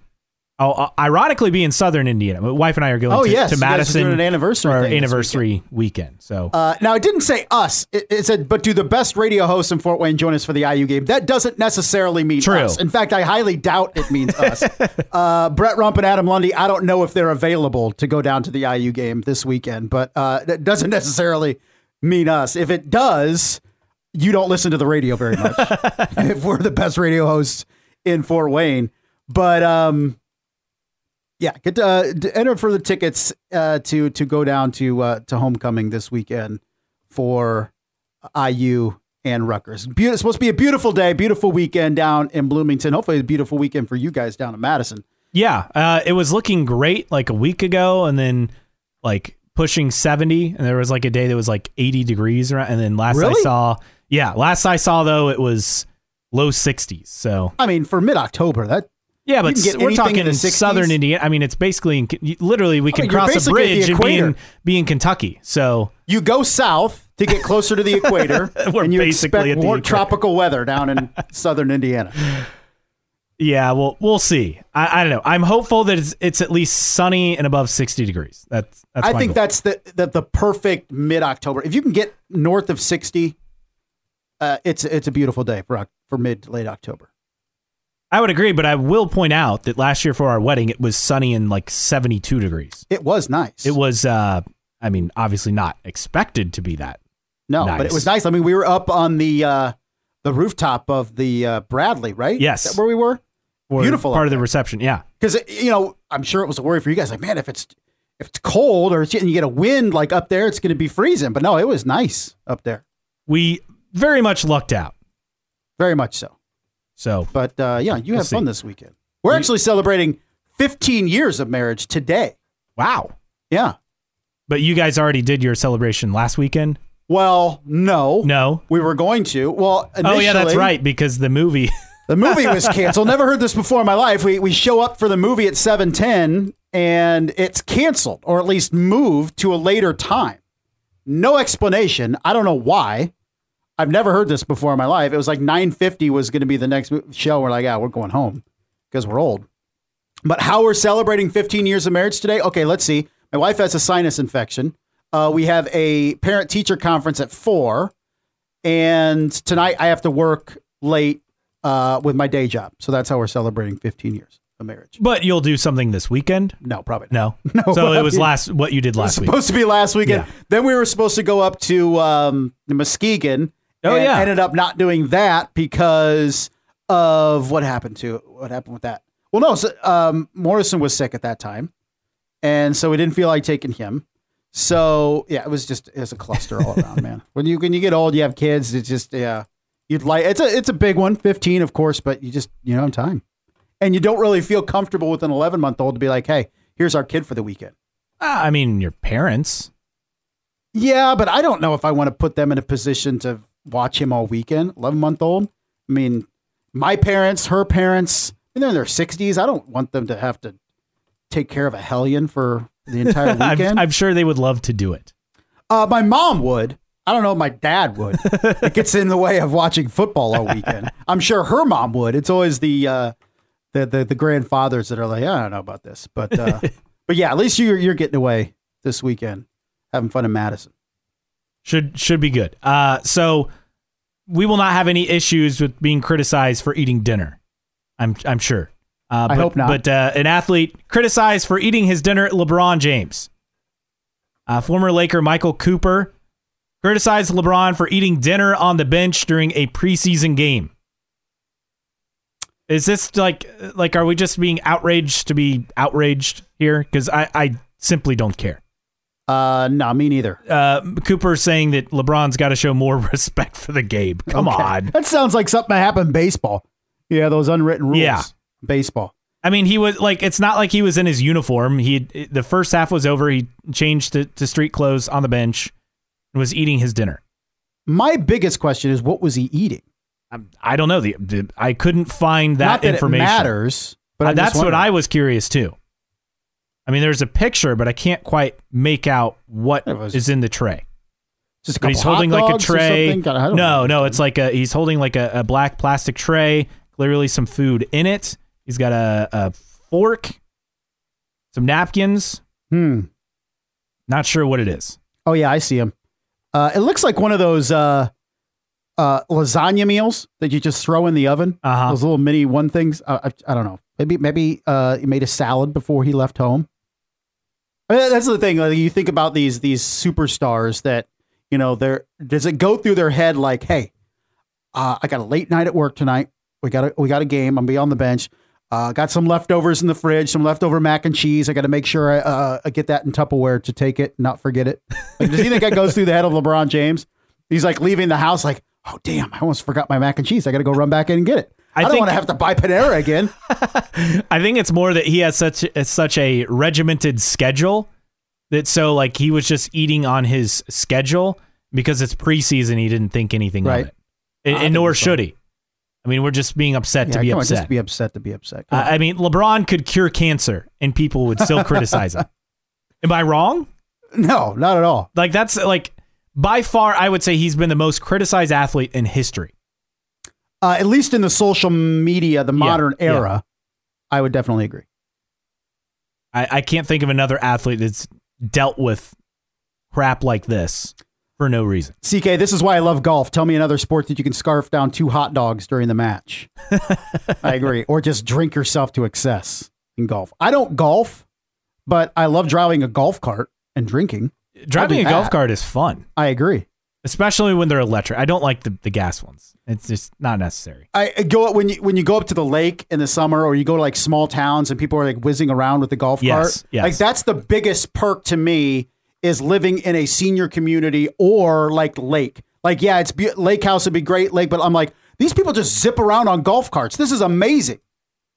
I'll, I'll ironically be in Southern Indiana. My wife and I are going Oh, to, yes, to you guys are Madison an anniversary for our thing this anniversary weekend. So Uh, now, it didn't say us. It, it said, but do the best radio hosts in Fort Wayne join us for the IU game? That doesn't necessarily mean True. us. In fact, I highly doubt it means *laughs* us. uh, Brett Rump and Adam Lundy, I don't know if they're available to go down to the IU game this weekend, but uh, that doesn't *laughs* necessarily mean us. If it does, you don't listen to the radio very much. *laughs* if we're the best radio hosts in Fort Wayne. But um, yeah, get to, uh, to enter for the tickets uh, to to go down to uh, to homecoming this weekend for IU and Rutgers. Beautiful, it's supposed to be a beautiful day, beautiful weekend down in Bloomington. Hopefully, a beautiful weekend for you guys down in Madison. yeah, uh, it was looking great like a week ago, and then like pushing seventy, and there was like a day that was like eighty degrees, around, and then last I saw, yeah, last I saw though it was low sixties. So I mean, for mid October, that Yeah, but we're talking in 60s? southern Indiana. I mean, it's basically in, literally we can mean, cross a basically at the bridge and be in, be in Kentucky. So you go south to get closer to the *laughs* equator, We're and you basically expect more equator. tropical weather down in *laughs* southern Indiana. yeah, well, we'll see. I, I don't know. I'm hopeful that it's, it's at least sunny and above 60 degrees. That's that's. I think goal. that's the, the the perfect mid October. If you can get north of sixty, uh, it's it's a beautiful day for for mid to late October. I would agree, but I will point out that last year for our wedding, it was sunny and like 72 degrees. It was nice. It was. uh I mean, obviously not expected to be that. no, but it was nice. I mean, we were up on the uh, the rooftop of the uh, Bradley, right? Yes. Is that where we were. Beautiful part of the reception. Yeah. Because you know, I'm sure it was a worry for you guys. Like, man, if it's if it's cold or it's, and you get a wind like up there, it's going to be freezing. But no, it was nice up there. We very much lucked out. Very much so. So But uh, yeah, you We'll have fun see. this weekend. We're actually celebrating 15 years of marriage today. wow. Yeah. But you guys already did your celebration last weekend. Well, no. No. We were going to. Well, Oh yeah, that's right because the movie *laughs* The movie was canceled. Never heard this before in my life. We we show up for the movie at 7:10 and it's canceled or at least moved to a later time. No explanation. I don't know why. I've never heard this before in my life. It was like 9:50 was going to be the next show. We're like, "Yeah, we're going home because we're old." But how we're celebrating 15 years of marriage today? Okay, let's see. My wife has a sinus infection. Uh, we have a parent teacher conference at four, and tonight I have to work late uh, with my day job. So that's how we're celebrating 15 years of marriage. But you'll do something this weekend? No, probably not. No. *laughs* No, So it was last what you did It was last week. supposed to be last weekend. Yeah. Then we were supposed to go up to um, Muskegon. Oh, and yeah. Ended up not doing that because of what happened to what happened with that. Well, no, so, um, Morrison was sick at that time, and so we didn't feel like taking him. So yeah, it was just it was a cluster all around, man. *laughs* When you when you get old, you have kids. It's just yeah, you'd like it's a it's a big one, fifteen of course, but you just you know time, and you don't really feel comfortable with an eleven month old to be like, hey, here's our kid for the weekend. Ah, I mean, your parents. Yeah, but I don't know if I want to put them in a position to watch him all weekend. Eleven month old. I mean, my parents, her parents, and they're in their sixties. I don't want them to have to take care of a hellion for the *laughs* entire I'm, weekend. I'm sure they would love to do it. uh, my mom would. I don't know if my dad would. *laughs* it gets in the way of watching football all weekend. I'm sure her mom would. It's always the uh, the, the the grandfathers that are like, I don't know about this, but uh, *laughs* but yeah, at least you're you're getting away this weekend, having fun in Madison. Should should be good. Uh, so we will not have any issues with being criticized for eating dinner. I'm I'm sure. Uh, I but, hope not. But uh, an athlete criticized for eating his dinner. LeBron James, uh, former Laker Michael Cooper, criticized LeBron for eating dinner on the bench during a preseason game. Is this like like are we just being outraged to be outraged here? Because I I simply don't care. Uh, no, me neither. uh, Cooper saying that LeBron's got to show more *laughs* respect for the game. Come Okay. on. That sounds like something that happened in baseball. Yeah, those unwritten rules. Yeah. Baseball. I mean, he was like, it's not like he was in his uniform. He the first half was over. He changed to, to street clothes on the bench and was eating his dinner. My biggest question is what was he eating? I'm, I don't know. The, the I couldn't find that Not that information. it matters, but Uh, that's what. I was curious too. I mean, there's a picture, but I can't quite make out what was- is in the tray. Just he's holding like a tray. God, No, no, it's like a he's holding like a, a black plastic tray. Clearly, some food in it. He's got a, a fork, some napkins. Hmm. Not sure what it is. Oh yeah, I see him. Uh, it looks like one of those uh, uh, lasagna meals that you just throw in the oven. Uh-huh. Those little mini one things. Uh, I, I don't know. Maybe maybe uh, he made a salad before he left home. I mean, that's the thing. Like, you think about these these superstars that you know. They're does it go through their head like, hey, uh, I got a late night at work tonight. We got a we got a game. I'm gonna be on the bench. Uh, got some leftovers in the fridge, some leftover mac and cheese. I got to make sure I, uh, I get that in Tupperware to take it, not forget it. Like, does he think that goes through the head of LeBron James? He's like leaving the house, like, oh damn, I almost forgot my mac and cheese. I got to go run back in and get it. I, I don't want to have to buy Panera again. *laughs* I think it's more that he has such such a regimented schedule that so like he was just eating on his schedule because it's preseason. He didn't think anything Right. of it, and, and nor should he. I mean, we're just being upset to be come on, upset. just be upset to be upset. Uh. I mean, LeBron could cure cancer and people would still criticize him. *laughs* Am I wrong? no, not at all. Like that's like by far, I would say he's been the most criticized athlete in history. Uh, at least in the social media, the modern yeah. era, I would definitely agree. I, I can't think of another athlete that's dealt with crap like this for no reason. CK, this is why I love golf. Tell me another sport that you can scarf down two hot dogs during the match. *laughs* I agree. Or just drink yourself to excess in golf. I don't golf, but I love driving a golf cart and drinking. Driving a do golf cart is fun, I agree. Especially when they're electric. I don't like the, the gas ones. It's just not necessary. I I go when you when you go up to the lake in the summer, or you go to like small towns and people are like whizzing around with the golf Yes, cart. yes. Like that's the biggest perk to me is living in a senior community or like lake. Like yeah, it's be- lake house would be great lake, but I'm like these people just zip around on golf carts. This is amazing.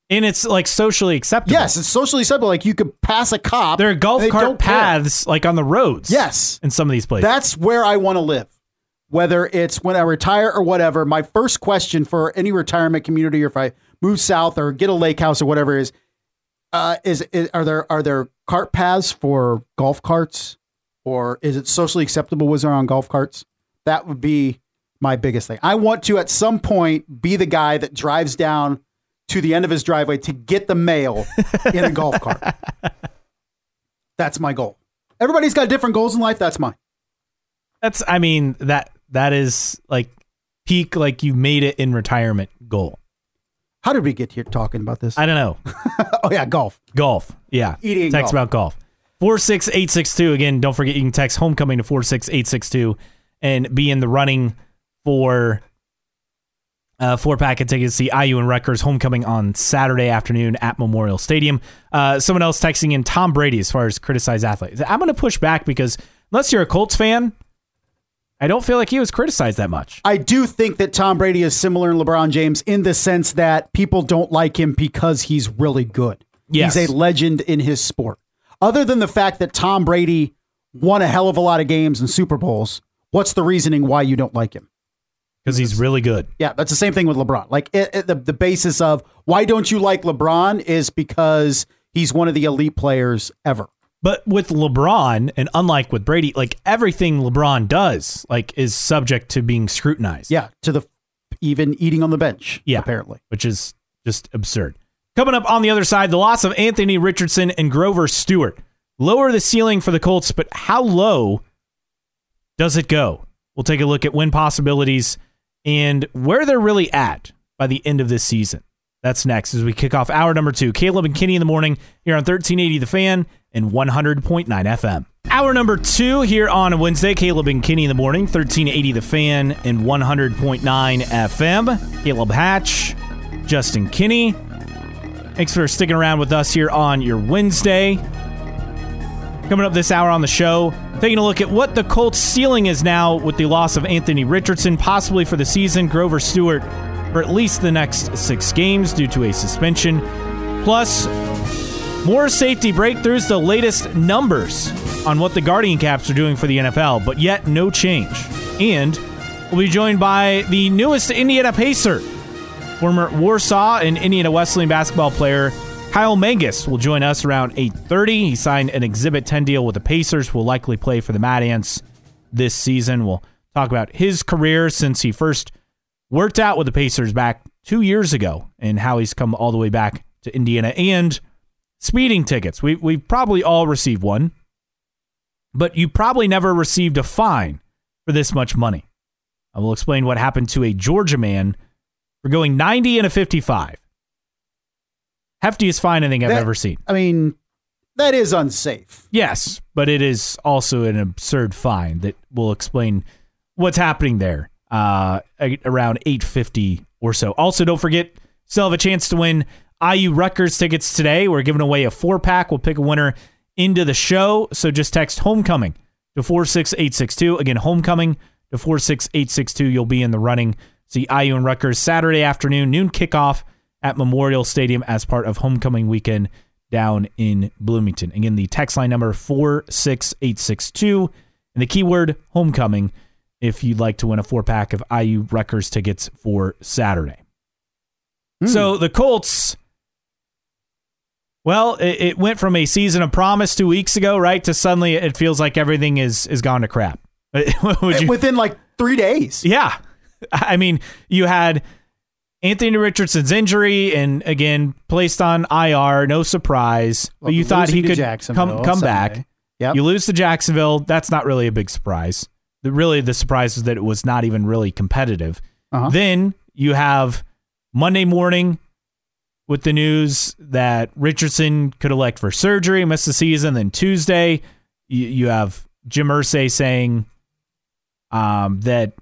And it's like socially acceptable. Yes, it's socially acceptable. Like you could pass a cop. There are golf they cart care. paths like on the roads. Yes, In some of these places. that's where I want to live. Whether it's when I retire or whatever, my first question for any retirement community or if I move south or get a lake house or whatever is, uh, is, is are there are there cart paths for golf carts or is it socially acceptable was there on golf carts? That would be my biggest thing. I want to at some point be the guy that drives down to the end of his driveway to get the mail *laughs* in a golf cart. That's my goal. Everybody's got different goals in life. That's mine. That's I mean that that is like peak like you made it in retirement goal. How did we get here talking about this? I don't know. *laughs* oh yeah, golf. Golf. Yeah. Eating Text golf. about golf. 46862. Again, don't forget you can text homecoming to 46862 and be in the running for uh, four pack of tickets to see IU and Rutgers homecoming on Saturday afternoon at Memorial Stadium. Uh, someone else texting in Tom Brady as far as criticized athletes. I'm going to push back because unless you're a Colts fan, I don't feel like he was criticized that much. I do think that Tom Brady is similar in LeBron James in the sense that people don't like him because he's really good. Yes. He's a legend in his sport. Other than the fact that Tom Brady won a hell of a lot of games and Super Bowls, what's the reasoning why you don't like him? Because he's really good. Yeah, that's the same thing with LeBron. Like it, it- the the basis of why don't you like LeBron is because he's one of the elite players ever. But with LeBron, and unlike with Brady, like everything LeBron does, like is subject to being scrutinized. Yeah, to the even eating on the bench. Yeah. apparently. which is just absurd. Coming up on the other side, the loss of Anthony Richardson and Grover Stewart. Lower the ceiling for the Colts, but how low does it go? We'll take a look at win possibilities and where they're really at by the end of this season. That's next as we kick off hour number two. Caleb and Kinney in the morning here on 1380 The Fan and 100.9 FM. Hour number two here on Wednesday. Caleb and Kinney in the morning, 1380 The Fan and 100.9 FM. Caleb Hatch, Justin Kinney. Thanks for sticking around with us here on your Wednesday. Coming up this hour on the show, taking a look at what the Colts' ceiling is now with the loss of Anthony Richardson, possibly for the season, Grover Stewart for at least the next six games due to a suspension. Plus, more safety breakthroughs, the latest numbers on what the Guardian Caps are doing for the NFL, but yet no change. And we'll be joined by the newest Indiana Pacer, former Warsaw and Indiana Wesleyan basketball player Kyle Mangas will join us around 8:30. He signed an Exhibit 10 deal with the Pacers. Will likely play for the Mad Ants this season. We'll talk about his career since he first worked out with the Pacers back two years ago and how he's come all the way back to Indiana and speeding tickets. We we've probably all received one, but you probably never received a fine for this much money. I will explain what happened to a Georgia man for going 90 and a 55. Heftiest fine I think I've That- ever seen. I mean, that is unsafe. Yes, but it is also an absurd fine that will explain what's happening there uh, around 850 or so. Also, don't forget, still have a chance to win IU Rutgers tickets today. We're giving away a four pack. We'll pick a winner into the show. So just text homecoming to 46862. Again, homecoming to 46862. You'll be in the running. See IU and Rutgers Saturday afternoon, noon kickoff at Memorial Stadium as part of homecoming weekend down in Bloomington. Again, the text line number 46862 and the keyword homecoming if you'd like to win a four pack of IU Rutgers tickets for Saturday. Hmm. So the Colts, well, it, it went from a season of promise two weeks ago, right, to suddenly it feels like everything is is gone to crap. *laughs* Would eh, you, Within like three days. yeah. I mean, you had Anthony Richardson's injury and again placed on IR, no surprise. But you thought he could come come back. Sunday. Yep. You lose to Jacksonville, that's not really a big surprise. The, really the surprise is that it was not even really competitive. Uh-huh. Then you have Monday morning with the news that Richardson could elect for surgery, miss the season. Then Tuesday, you, you have Jim Irsay saying um, that,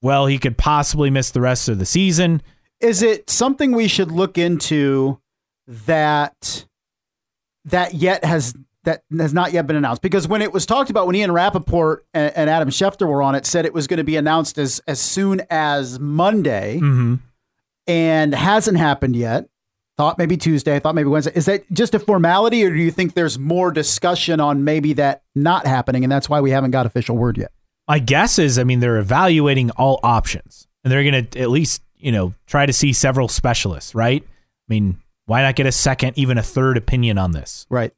well, he could possibly miss the rest of the season. Is it something we should look into that that yet has that has not yet been announced? Because when it was talked about when Ian Rapoport and, and Adam Schefter were on it, said it was going to be announced as as soon as Monday, Mm-hmm. and hasn't happened yet. Thought maybe Tuesday. Thought maybe Wednesday. Is that just a formality, or do you think there's more discussion on maybe that not happening, and that's why we haven't got official word yet? my guess is, I mean, they're evaluating all options and they're going to at least, you know, try to see several specialists, right? I mean, why not get a second, even a third opinion on this Right.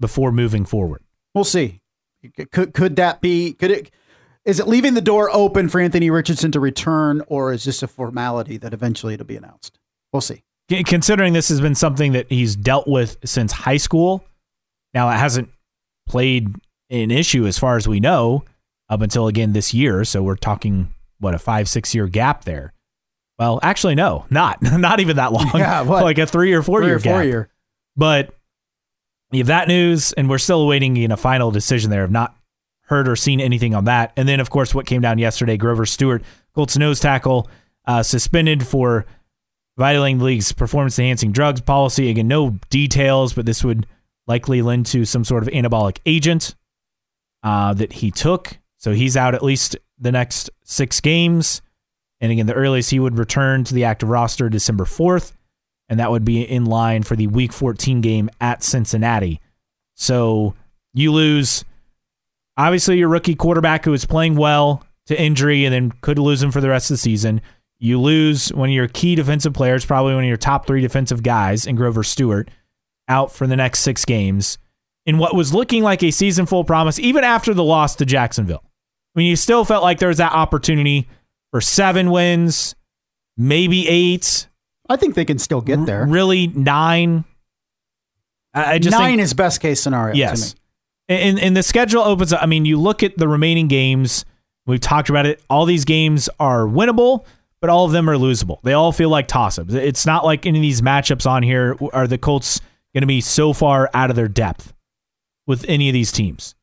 Before moving forward? We'll see. Could could that be? Could it? Is it leaving the door open for Anthony Richardson to return, or is this a formality that eventually it'll be announced? We'll see. Considering this has been something that he's dealt with since high school, now it hasn't played an issue as far as we know up until again this year. So we're talking what a five six year gap there. Well, actually, no, not *laughs* not even that long. Yeah, what? *laughs* like a three or four Three year or four gap. year. But you have that news, and we're still awaiting know final decision there. I've not heard or seen anything on that. And then, of course, what came down yesterday: Grover Stewart, Colts nose tackle, uh, suspended for violating the league's performance-enhancing drugs policy. Again, no details, but this would likely lend to some sort of anabolic agent uh, that he took. So he's out at least the next six games. And again, the earliest he would return to the active roster December 4th and that would be in line for the week 14 game at Cincinnati. So you lose obviously your rookie quarterback who is playing well to injury and then could lose him for the rest of the season. You lose one of your key defensive players, probably one of your top three defensive guys in Grover Stewart, out for the next six games in what was looking like a season full promise, even after the loss to Jacksonville. I mean, you still felt like there was that opportunity for seven wins, maybe eight, I think they can still get there. really nine. I I just Nine think, is best case scenario. yes. To me. And and the schedule opens up. I mean, you look at the remaining games. We've talked about it. All these games are winnable, but all of them are losable. They all feel like toss-ups. It's not like any of these matchups on here are the Colts going to be so far out of their depth with any of these teams.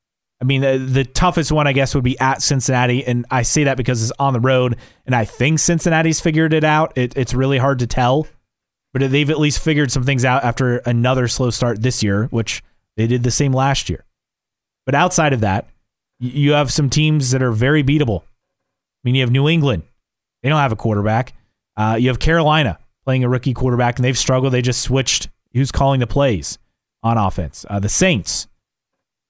I mean, the, the toughest one, I guess, would be at Cincinnati, and I say that because it's on the road, and I think Cincinnati's figured it out. It, it's really hard to tell, but they've at least figured some things out after another slow start this year, which they did the same last year. But outside of that, you have some teams that are very beatable. I mean, you have New England; they don't have a quarterback. Uh, you have Carolina playing a rookie quarterback, and they've struggled. They just switched who's calling the plays on offense. Uh, the Saints.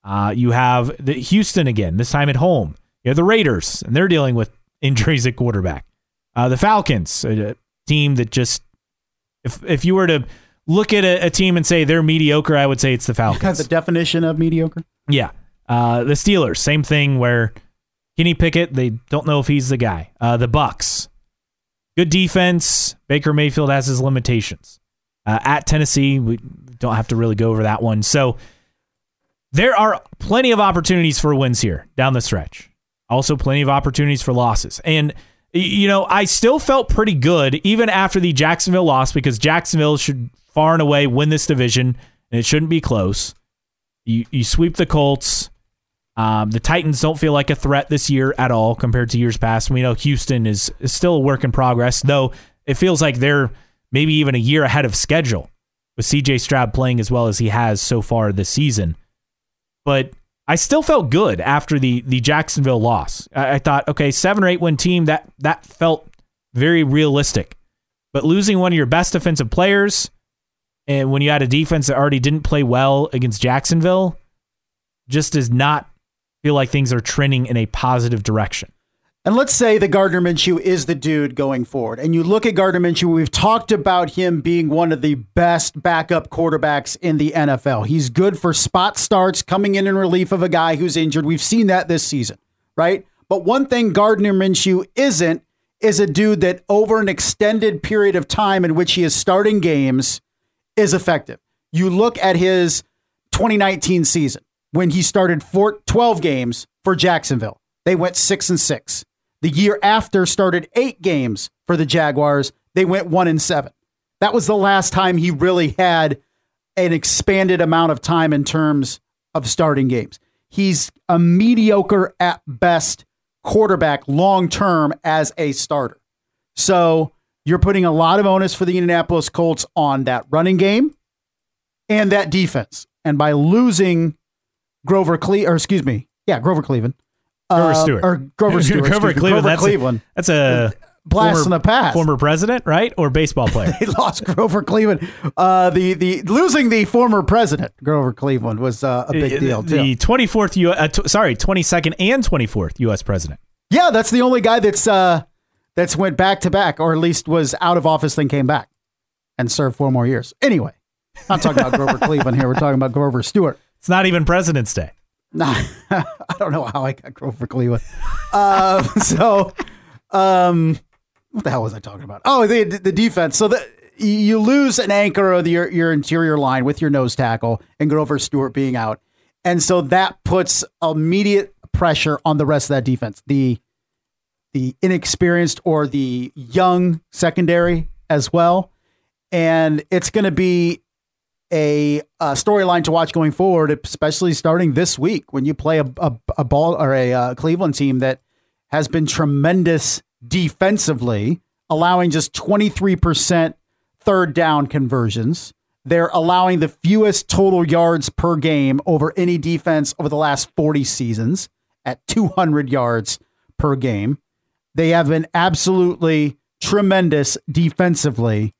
Uh, you have the Houston again, this time at home. You have the Raiders, and they're dealing with *laughs* injuries at quarterback. Uh, the Falcons, a, a team that just, if if you were to look at a, a team and say they're mediocre, I would say it's the Kind Falcons. of the definition of mediocre. Yeah. Uh, the Steelers, same thing where Kenny Pickett, they don't know if he's the guy. Uh, the Bucs, good defense. Baker Mayfield has his limitations. Uh, at Tennessee, we don't have to really go over that one. So there are plenty of opportunities for wins here down the stretch. Also, plenty of opportunities for losses. And, you know, I still felt pretty good even after the Jacksonville loss because Jacksonville should far and away win this division and it shouldn't be close. You, you sweep the Colts. Um, the Titans don't feel like a threat this year at all compared to years past. We know Houston is, is still a work in progress, though it feels like they're maybe even a year ahead of schedule with CJ Stroud playing as well as he has so far this season. But I still felt good after the the Jacksonville loss. I, I thought, okay, seven or eight win team that that felt very realistic. But losing one of your best defensive players, and when you had a defense that already didn't play well against Jacksonville, just does not feel like things are trending in a positive direction. And let's say that Gardner Minshew is the dude going forward. And you look at Gardner Minshew, we've talked about him being one of the best backup quarterbacks in the NFL. He's good for spot starts, coming in in relief of a guy who's injured. We've seen that this season, right? But one thing Gardner Minshew isn't is a dude that over an extended period of time in which he is starting games is effective. You look at his 2019 season when he started four, 12 games for Jacksonville. They went 6 and 6. The year after started 8 games for the Jaguars. They went 1 and 7. That was the last time he really had an expanded amount of time in terms of starting games. He's a mediocre at best quarterback long term as a starter. So you're putting a lot of onus for the Indianapolis Colts on that running game and that defense. And by losing Grover Cle or excuse me, yeah, Grover Cleveland. Grover uh, Stewart. Or Grover *laughs* Stewart. Grover Cleveland. Grover that's, Cleveland. A, that's a blast in the past. Former president, right, or baseball player? *laughs* he lost Grover Cleveland. Uh, the the losing the former president Grover Cleveland was uh, a big deal too. The twenty fourth U. Uh, t- sorry, twenty second and twenty fourth U.S. president. Yeah, that's the only guy that's uh, that's went back to back, or at least was out of office, then came back and served four more years. Anyway, I'm talking about Grover *laughs* Cleveland here. We're talking about Grover Stewart. It's not even President's Day. Nah, *laughs* I don't know how I got Grover Cleveland. Uh, *laughs* so, um, what the hell was I talking about? Oh, the the defense. So the you lose an anchor of the, your your interior line with your nose tackle and Grover Stewart being out, and so that puts immediate pressure on the rest of that defense. The the inexperienced or the young secondary as well, and it's going to be a, a storyline to watch going forward, especially starting this week when you play a, a, a ball or a uh, Cleveland team that has been tremendous defensively, allowing just 23% third down conversions. They're allowing the fewest total yards per game over any defense over the last 40 seasons at 200 yards per game. They have been absolutely tremendous defensively,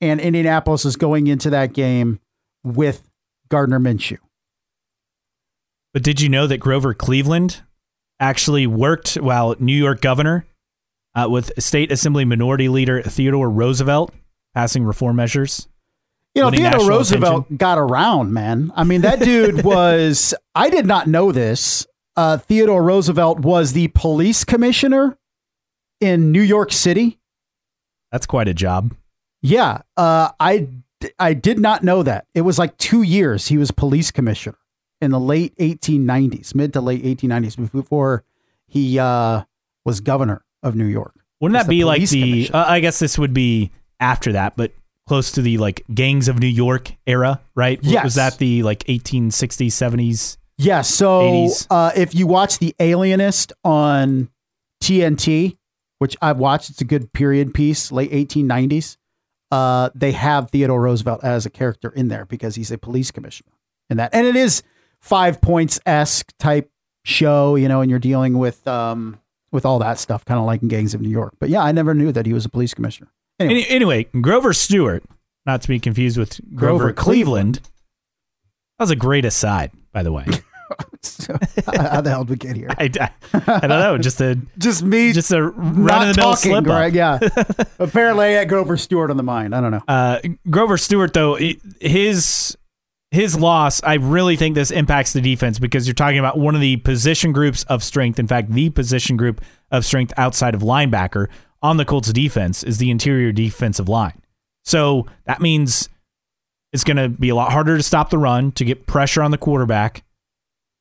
and Indianapolis is going into that game with Gardner Minshew. But did you know that Grover Cleveland actually worked while New York governor uh, with State Assembly Minority Leader Theodore Roosevelt passing reform measures? You know, Theodore Roosevelt attention? got around, man. I mean, that dude *laughs* was, I did not know this. Uh, Theodore Roosevelt was the police commissioner in New York City. That's quite a job. Yeah. Uh, I I did not know that. It was like two years he was police commissioner in the late 1890s, mid to late 1890s, before he uh, was governor of New York. Wouldn't that be like the? Uh, I guess this would be after that, but close to the like gangs of New York era, right? Yes. Was that the like 1860s, 70s? Yeah. So uh, if you watch The Alienist on TNT, which I've watched, it's a good period piece, late 1890s uh, they have Theodore Roosevelt as a character in there because he's a police commissioner in that. And it is five points esque type show, you know, and you're dealing with um, with all that stuff, kind of like in Gangs of New York. But yeah, I never knew that he was a police commissioner. Anyway, anyway Grover Stewart, not to be confused with Grover, Grover Cleveland. Cleveland. That was a great aside, by the way. *laughs* *laughs* how the hell did we get here? *laughs* I, I, don't know. Just a just me, just a run of the mill slip right? Yeah. *laughs* Apparently, I had Grover Stewart on the mind. I don't know. Uh, Grover Stewart, though, his his loss, I really think this impacts the defense because you're talking about one of the position groups of strength. In fact, the position group of strength outside of linebacker on the Colts defense is the interior defensive line. So that means it's going to be a lot harder to stop the run, to get pressure on the quarterback.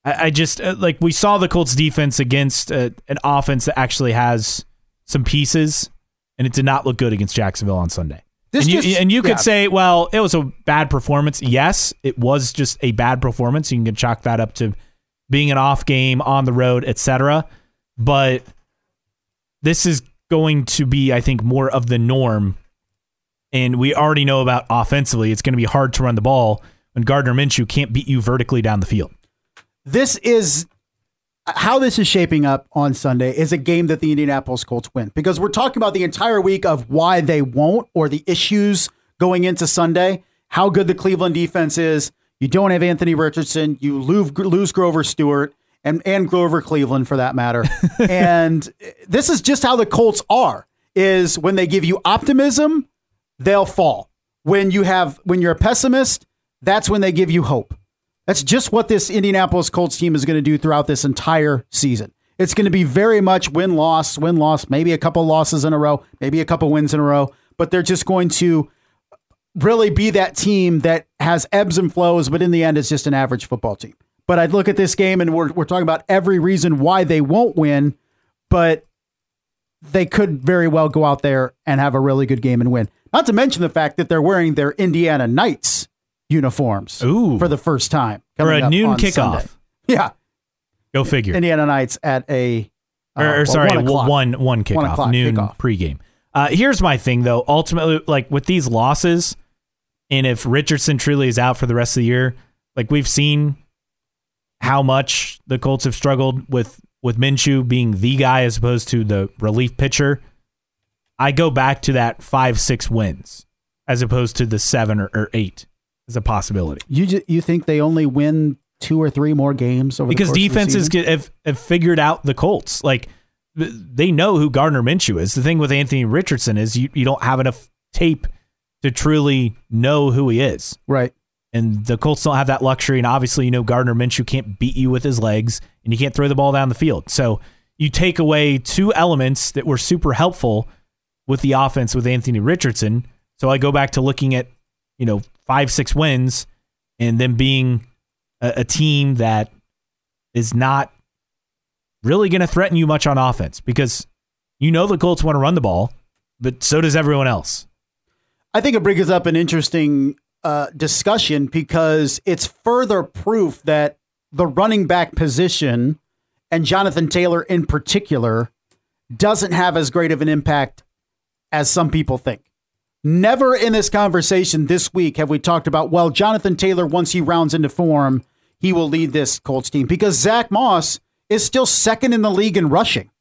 I, I just uh, like we saw the Colts defense against uh, an offense that actually has some pieces, and it did not look good against Jacksonville on Sunday. This and you, just, and you could yeah. say, well, it was a bad performance. Yes, it was just a bad performance. You can chalk that up to being an off game on the road, etc. But this is going to be, I think, more of the norm. And we already know about offensively, it's going to be hard to run the ball when Gardner Minshew can't beat you vertically down the field this is how this is shaping up on Sunday is a game that the Indianapolis Colts win because we're talking about the entire week of why they won't or the issues going into Sunday, how good the Cleveland defense is. You don't have Anthony Richardson, you lose, lose Grover Stewart and, and Grover Cleveland for that matter. *laughs* and this is just how the Colts are is when they give you optimism, they'll fall. When you have when you're a pessimist, that's when they give you hope. That's just what this Indianapolis Colts team is going to do throughout this entire season. It's going to be very much win loss, win loss, maybe a couple losses in a row, maybe a couple wins in a row, but they're just going to really be that team that has ebbs and flows, but in the end, it's just an average football team. But I'd look at this game and we're, we're talking about every reason why they won't win, but they could very well go out there and have a really good game and win. Not to mention the fact that they're wearing their Indiana Nights uniforms Ooh. for the first time for a noon kickoff. Sunday. Yeah, go figure. Indiana Nights at a uh, or, or sorry, one, one, one kickoff, one noon kickoff. pregame. Uh, here's my thing though. Ultimately, like with these losses, and if Richardson truly is out for the rest of the year, like we've seen how much the Colts have struggled with with Minshew being the guy as opposed to the relief pitcher. I go back to that five, six wins as opposed to the seven or, or eight as a possibility. You ju- you think they only win two or three more games over because the course of the defenses get, have, have figured out the Colts. Like they know who Gardner Minshew is. The thing with Anthony Richardson is you, you don't have enough tape to truly know who he is. right? And the Colts don't have that luxury. And obviously, you know, Gardner Minshew can't beat you with his legs and you can't throw the ball down the field. So you take away two elements that were super helpful with the offense with Anthony Richardson. So I go back to looking at, you know, five, six wins and them being a, a team that is not really going to threaten you much on offense because you know the Colts want to run the ball, but so does everyone else. I think it brings up an interesting uh, discussion because it's further proof that the running back position and Jonathan Taylor in particular doesn't have as great of an impact as some people think. Never in this conversation this week have we talked about, well, Jonathan Taylor, once he rounds into form, he will lead this Colts team because Zach Moss is still second in the league in rushing.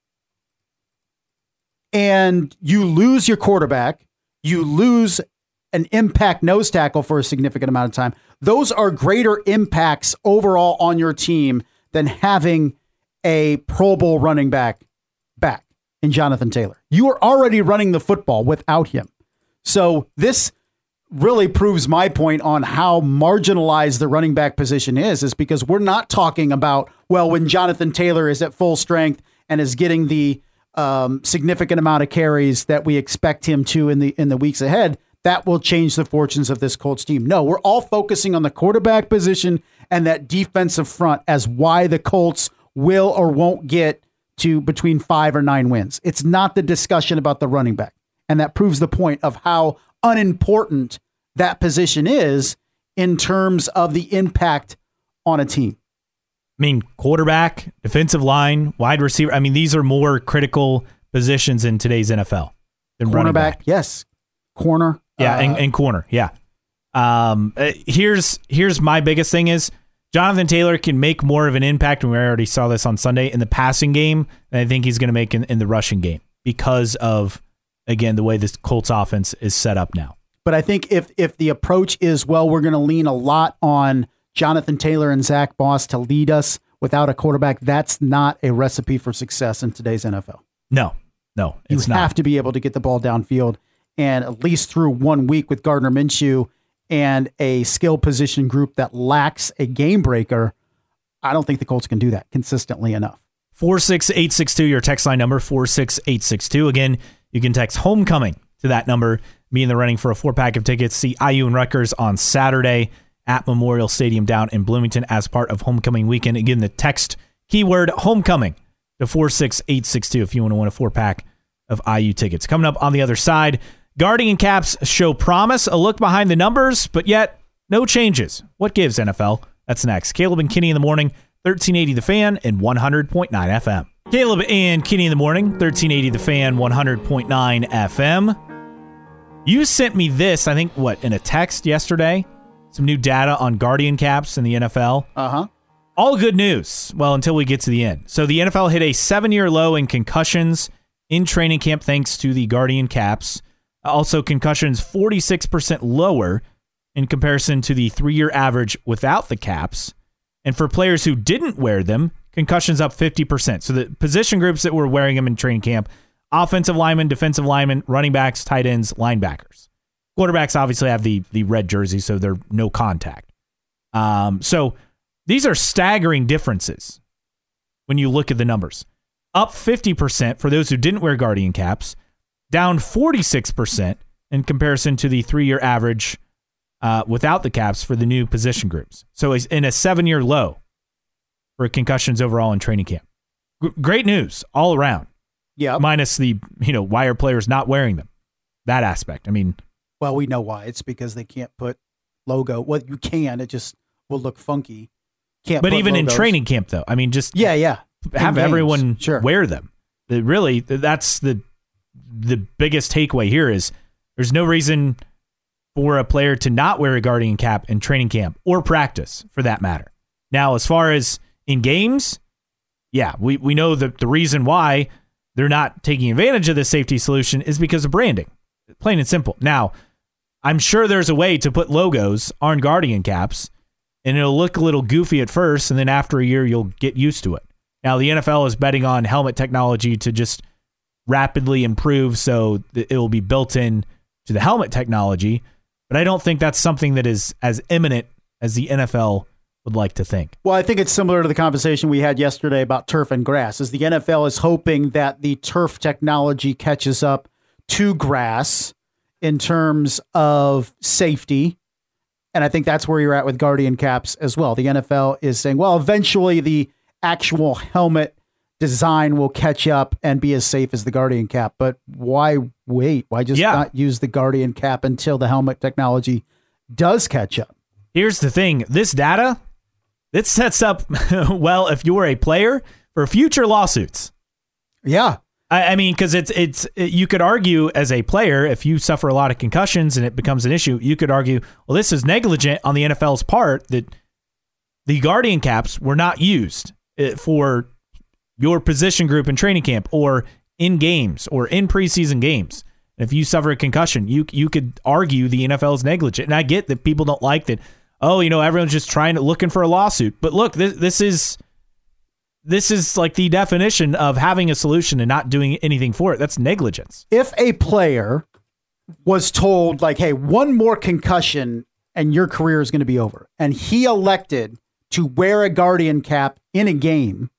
And you lose your quarterback, you lose an impact nose tackle for a significant amount of time. Those are greater impacts overall on your team than having a Pro Bowl running back back in Jonathan Taylor. You are already running the football without him. So this really proves my point on how marginalized the running back position is is because we're not talking about well when Jonathan Taylor is at full strength and is getting the um, significant amount of carries that we expect him to in the in the weeks ahead that will change the fortunes of this Colts team. No, we're all focusing on the quarterback position and that defensive front as why the Colts will or won't get to between 5 or 9 wins. It's not the discussion about the running back. And that proves the point of how unimportant that position is in terms of the impact on a team. I mean, quarterback, defensive line, wide receiver. I mean, these are more critical positions in today's NFL than running Cornerback, back. yes. Corner. Yeah, uh, and, and corner. Yeah. Um, uh, here's here's my biggest thing is Jonathan Taylor can make more of an impact, and we already saw this on Sunday in the passing game than I think he's going to make in, in the rushing game because of again the way this Colts offense is set up now. But I think if if the approach is well, we're going to lean a lot on Jonathan Taylor and Zach Moss to lead us without a quarterback. That's not a recipe for success in today's NFL. No, no, You it's not. have to be able to get the ball downfield, and at least through one week with Gardner Minshew and a skill position group that lacks a game breaker, I don't think the Colts can do that consistently enough. 46862, your text line number, 46862. Again, you can text homecoming to that number. Be in the running for a four pack of tickets. See IU and Rutgers on Saturday at Memorial Stadium down in Bloomington as part of homecoming weekend. Again, the text keyword homecoming to 46862 if you want to win a four pack of IU tickets. Coming up on the other side, Guardian Caps show promise, a look behind the numbers, but yet no changes. What gives NFL? That's next. Caleb and Kinney in the morning, 1380 The Fan and 100.9 FM. Caleb and Kinney in the morning, 1380 The Fan, 100.9 FM. You sent me this, I think, what, in a text yesterday? Some new data on Guardian Caps in the NFL. Uh huh. All good news. Well, until we get to the end. So the NFL hit a seven year low in concussions in training camp thanks to the Guardian Caps. Also, concussions 46% lower in comparison to the three year average without the caps. And for players who didn't wear them, concussions up 50%. So the position groups that were wearing them in training camp offensive linemen, defensive linemen, running backs, tight ends, linebackers. Quarterbacks obviously have the, the red jersey, so they're no contact. Um, so these are staggering differences when you look at the numbers. Up 50% for those who didn't wear Guardian caps, down 46% in comparison to the three year average uh, without the caps for the new position groups. So in a seven year low for concussions overall in training camp. G- great news all around, Yeah. minus the, you know, why are players not wearing them? That aspect. I mean, Well, we know why. It's because they can't put logo. Well, you can. It just will look funky. Can't. but even in training camp, though, I mean, just Yeah, yeah. have everyone sure. wear them. The- really, that's the the biggest takeaway here is there's no reason for a player to not wear a guardian cap in training camp or practice for that matter. Now, as far as in games, yeah, we, we know that the reason why they're not taking advantage of this safety solution is because of branding. Plain and simple. Now, I'm sure there's a way to put logos on Guardian caps and it'll look a little goofy at first, and then after a year, you'll get used to it. Now, the NFL is betting on helmet technology to just rapidly improve so it will be built in to the helmet technology, but I don't think that's something that is as imminent as the NFL would like to think. Well, I think it's similar to the conversation we had yesterday about turf and grass. As the NFL is hoping that the turf technology catches up to grass in terms of safety. And I think that's where you're at with Guardian caps as well. The NFL is saying, well, eventually the actual helmet design will catch up and be as safe as the Guardian cap. But why wait? Why just yeah. not use the Guardian cap until the helmet technology does catch up? Here's the thing this data, it sets up *laughs* well if you're a player for future lawsuits. Yeah. I, I mean, because it's it's it, you could argue as a player if you suffer a lot of concussions and it becomes an issue, you could argue, well, this is negligent on the NFL's part that the Guardian caps were not used eh, for your position group in training camp or in games or in preseason games. if you suffer a concussion, you you could argue the NFL is negligent. And I get that people don't like that. Oh, you know, everyone's just trying to looking for a lawsuit. But look, this this is this is like the definition of having a solution and not doing anything for it. That's negligence. If a player was told like, "Hey, one more concussion and your career is going to be over," and he elected to wear a guardian cap in a game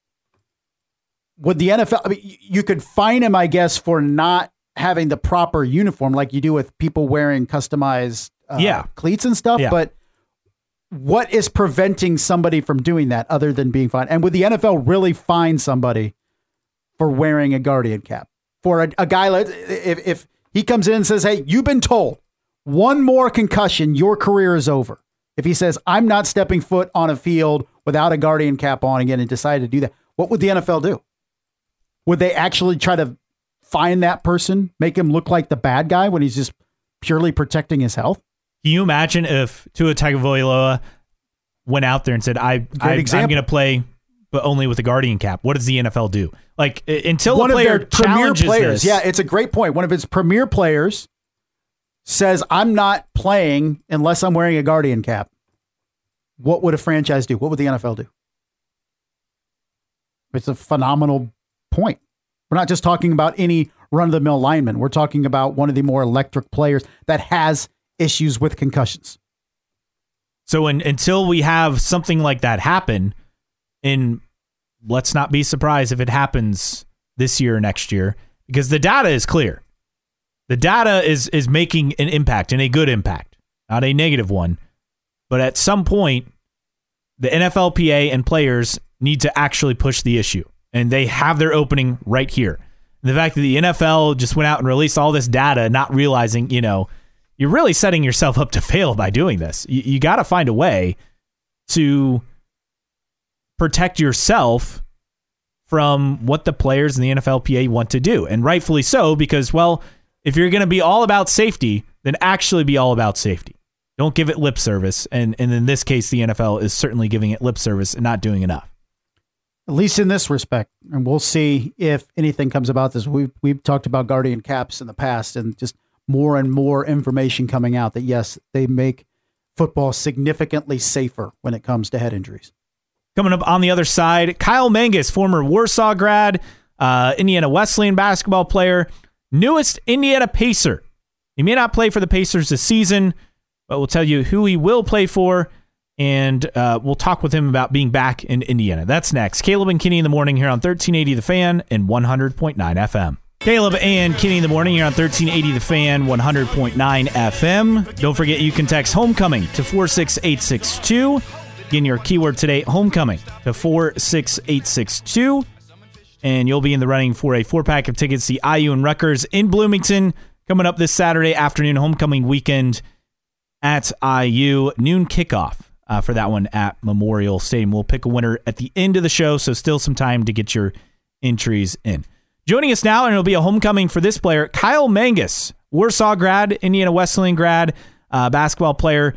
would the NFL? I mean, you could fine him, I guess, for not having the proper uniform, like you do with people wearing customized uh, yeah. cleats and stuff. Yeah. But what is preventing somebody from doing that other than being fined? And would the NFL really fine somebody for wearing a guardian cap for a, a guy? If if he comes in and says, "Hey, you've been told one more concussion, your career is over." If he says, "I'm not stepping foot on a field without a guardian cap on again," and decide to do that, what would the NFL do? Would they actually try to find that person, make him look like the bad guy when he's just purely protecting his health? Can you imagine if Tua Tagovailoa went out there and said, "I, I am going to play, but only with a guardian cap"? What does the NFL do? Like until one of their premier players, this, yeah, it's a great point. One of its premier players says, "I'm not playing unless I'm wearing a guardian cap." What would a franchise do? What would the NFL do? It's a phenomenal point. We're not just talking about any run of the mill lineman. We're talking about one of the more electric players that has issues with concussions. So in, until we have something like that happen, and let's not be surprised if it happens this year or next year, because the data is clear. The data is is making an impact and a good impact, not a negative one. But at some point, the NFLPA and players need to actually push the issue and they have their opening right here. The fact that the NFL just went out and released all this data, not realizing, you know, you're really setting yourself up to fail by doing this. You, you got to find a way to protect yourself from what the players in the NFLPA want to do. And rightfully so, because, well, if you're going to be all about safety, then actually be all about safety. Don't give it lip service. And, and in this case, the NFL is certainly giving it lip service and not doing enough at least in this respect. And we'll see if anything comes about this. We've we've talked about guardian caps in the past, and just more and more information coming out that yes, they make football significantly safer when it comes to head injuries. Coming up on the other side, Kyle Mangas, former Warsaw grad, uh, Indiana Wesleyan basketball player, newest Indiana Pacer. He may not play for the Pacers this season, but we'll tell you who he will play for and uh, we'll talk with him about being back in Indiana. That's next. Caleb and Kinney in the morning here on 1380 The Fan and 100.9 FM. Caleb and Kinney in the morning here on 1380 The Fan, 100.9 FM. Don't forget you can text homecoming to 46862. Again, your keyword today, homecoming to 46862. And you'll be in the running for a four pack of tickets to IU and Rutgers in Bloomington coming up this Saturday afternoon, homecoming weekend at IU. Noon kickoff uh, for that one at Memorial Stadium. We'll pick a winner at the end of the show, so still some time to get your entries in. Joining us now, and it'll be a homecoming for this player, Kyle Mangas, Warsaw grad, Indiana Wesleyan grad, uh, basketball player,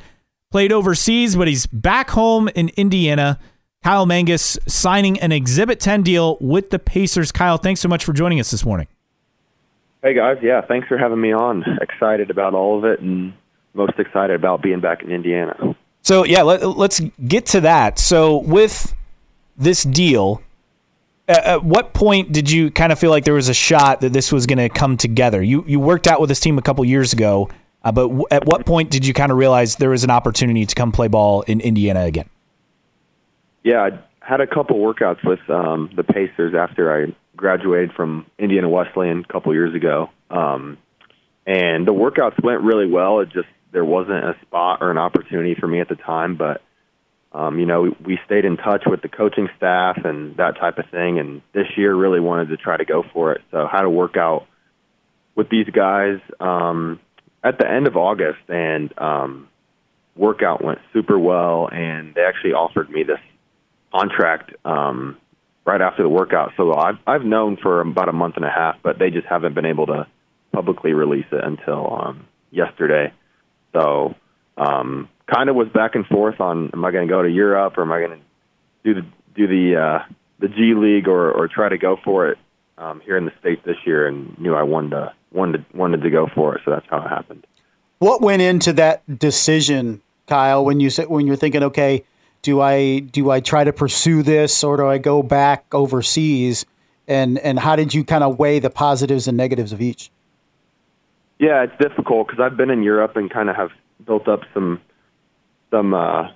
played overseas, but he's back home in Indiana. Kyle Mangas signing an Exhibit 10 deal with the Pacers. Kyle, thanks so much for joining us this morning. Hey guys, yeah, thanks for having me on. Excited about all of it and most excited about being back in Indiana. So, yeah, let, us get to that. So, with this deal, at what point did you kind of feel like there was a shot that this was going to come together? You you worked out with this team a couple years ago, uh, but w- at what point did you kind of realize there was an opportunity to come play ball in Indiana again? Yeah, I had a couple workouts with um, the Pacers after I graduated from Indiana Wesleyan a couple years ago, um, and the workouts went really well. It just there wasn't a spot or an opportunity for me at the time, but um, you know, we, stayed in touch with the coaching staff and that type of thing. And this year, really wanted to try to go for it. So, how to work out with these guys um, at the end of August, and um, workout went super well. And they actually offered me this contract um, right after the workout. So I've I've known for about a month and a half, but they just haven't been able to publicly release it until um, yesterday. So um, kind of was back and forth on am I going to go to Europe or am I going to do the do the uh, the G League or or try to go for it um, here in the states this year, and knew I wanted to wanted wanted to go for it, so that's how it happened. What went into that decision, Kyle? When you said when you're thinking, okay, do I do I try to pursue this or do I go back overseas? And and how did you kind of weigh the positives and negatives of each? Yeah, it's difficult because I've been in Europe and kind of have built up some some uh,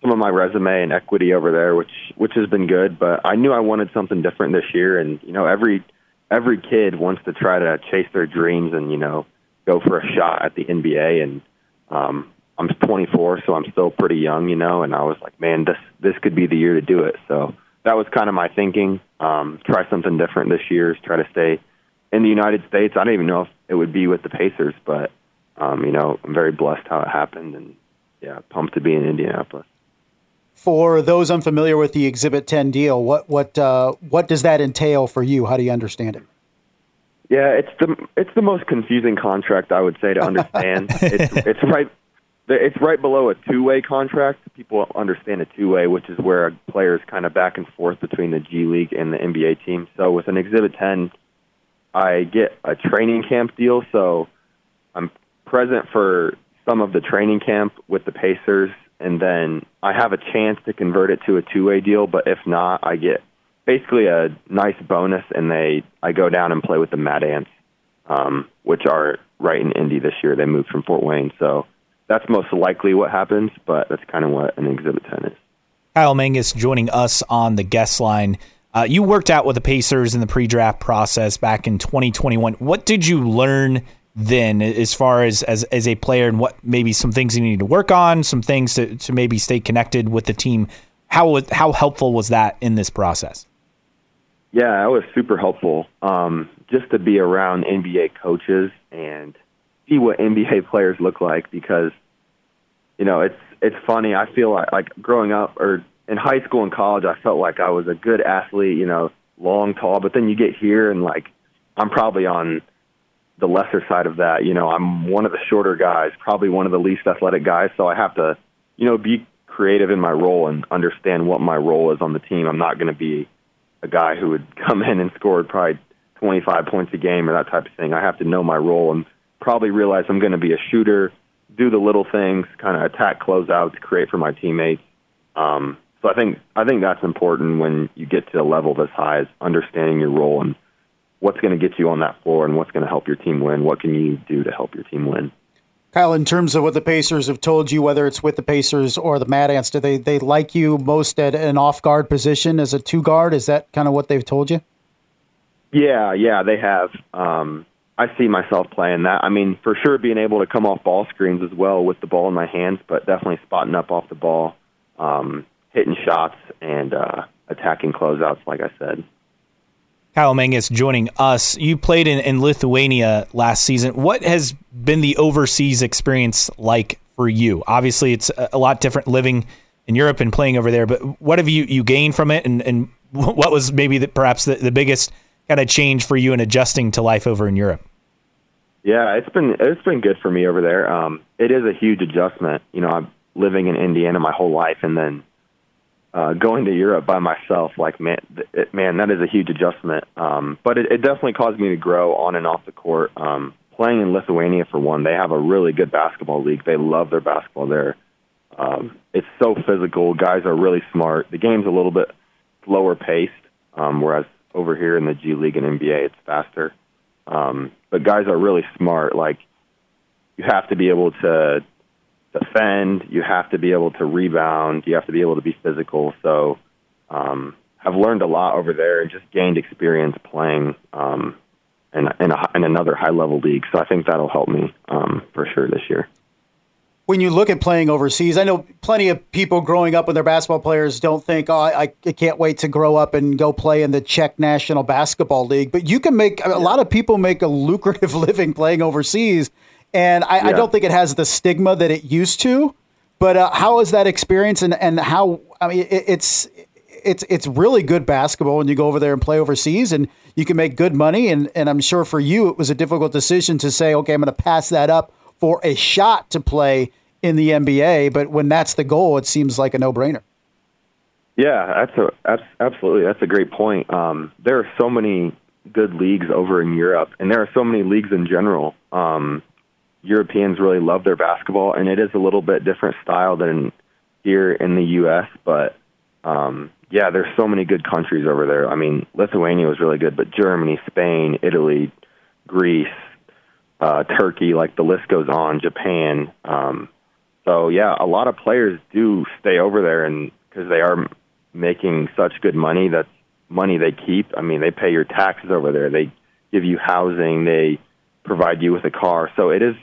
some of my resume and equity over there, which which has been good. But I knew I wanted something different this year, and you know every every kid wants to try to chase their dreams and you know go for a shot at the NBA. And um, I'm 24, so I'm still pretty young, you know. And I was like, man, this this could be the year to do it. So that was kind of my thinking. Um, try something different this year. Try to stay in the United States. I don't even know if it would be with the Pacers, but um, you know, I'm very blessed how it happened, and yeah, pumped to be in Indianapolis. For those unfamiliar with the Exhibit 10 deal, what what uh, what does that entail for you? How do you understand it? Yeah, it's the it's the most confusing contract I would say to understand. *laughs* it's it's right it's right below a two way contract. People understand a two way, which is where a player is kind of back and forth between the G League and the NBA team. So with an Exhibit 10, I get a training camp deal. So I'm present for some of the training camp with the Pacers, and then I have a chance to convert it to a two-way deal. But if not, I get basically a nice bonus, and they I go down and play with the Mad Ants, um, which are right in Indy this year. They moved from Fort Wayne, so that's most likely what happens. But that's kind of what an Exhibit Ten is. Kyle Mangas joining us on the guest line. Uh, you worked out with the Pacers in the pre-draft process back in 2021. What did you learn then as far as, as as a player and what maybe some things you need to work on, some things to, to maybe stay connected with the team. How how helpful was that in this process? Yeah, it was super helpful. Um, just to be around NBA coaches and see what NBA *laughs* players look like because you know it's it's funny. I feel like like growing up or in high school and college, I felt like I was a good athlete. You know, long, tall, but then you get here and like I'm probably on the lesser side of that. You know, I'm one of the shorter guys, probably one of the least athletic guys, so I have to, you know, be creative in my role and understand what my role is on the team. I'm not going to be a guy who would *laughs* come in and score probably 25 points a game or that type of thing. I have to know my role and probably realize I'm going to be a shooter, do the little things, kind of attack closeouts, create for my teammates. Um, so I think I think that's important when you get to a level this high is understanding your role and what's going to get you on that floor and what's going to help your team win. What can you do to help your team win? Kyle, in terms of what the Pacers have told you, whether it's with the Pacers or the Mad Ants, do they they like you most at an off guard position as a two guard? Is that kind of what they've told you? Yeah, yeah, they have. Um, I see myself playing that. I mean, for sure, being able to come off ball screens as well with the ball in my hands, but definitely spotting up off the ball, um, hitting shots, and uh, attacking closeouts, like I said. Kyle Mangas joining us. You played in, in Lithuania last season. What has been the overseas experience like for you? Obviously, it's a lot different living in Europe and playing over there, but what have you, you gained from it? And, and *laughs* what was maybe the, perhaps the, the biggest kind of change for you in adjusting to life over in Europe? Yeah, it's been it's been good for me over there. Um, it is a huge adjustment. You know, I'm living in Indiana my whole life, and then uh, going to Europe by myself, like man, it, man, that is a huge adjustment. Um, but it, it definitely caused me to grow on and off the court. Um, playing in Lithuania for one, they have a really good basketball league. They love their basketball there. Um, it's so physical. Guys are really smart. The game's a little bit slower paced, um, whereas over here in the G League and NBA, it's faster. Um, but guys are really smart. Like you have to be able to defend. You have to be able to rebound. You have to be able to be physical. So um, I've learned a lot over there and just gained experience playing um, in, in, a, in another high level league. So I think that'll help me um, for sure this year. When you look at playing overseas, I know plenty of people growing up with their basketball players don't think, oh, I, I can't wait to grow up and go play in the Czech National Basketball League. But you can make, a lot of people make a lucrative *laughs* living playing overseas and I, yeah. I, don't think it has the stigma that it used to. But uh, how is that experience, and, and how? I mean, it, it's it's it's really good basketball when you go over there and play overseas, and you can make good money. And and I'm sure for you, it was a difficult decision to say, okay, I'm going to pass that up for a shot to play in the NBA. But when that's the goal, it seems like a no brainer. Yeah, that's a absolutely that's a great point. Um, there are so many good leagues over in Europe, and there are so many leagues in general. Um, Europeans really love their basketball, and it is a little bit different style than here in the U.S. But um, yeah, there's so many good countries over there. I mean, Lithuania was really good, but Germany, Spain, Italy, Greece, uh, Turkey, like the list goes on. Japan. Um, so yeah, a lot of players do stay over there, and because they are making such good money, that's money they keep. I mean, they pay your taxes over there. They give you housing. They provide you with a car. So it is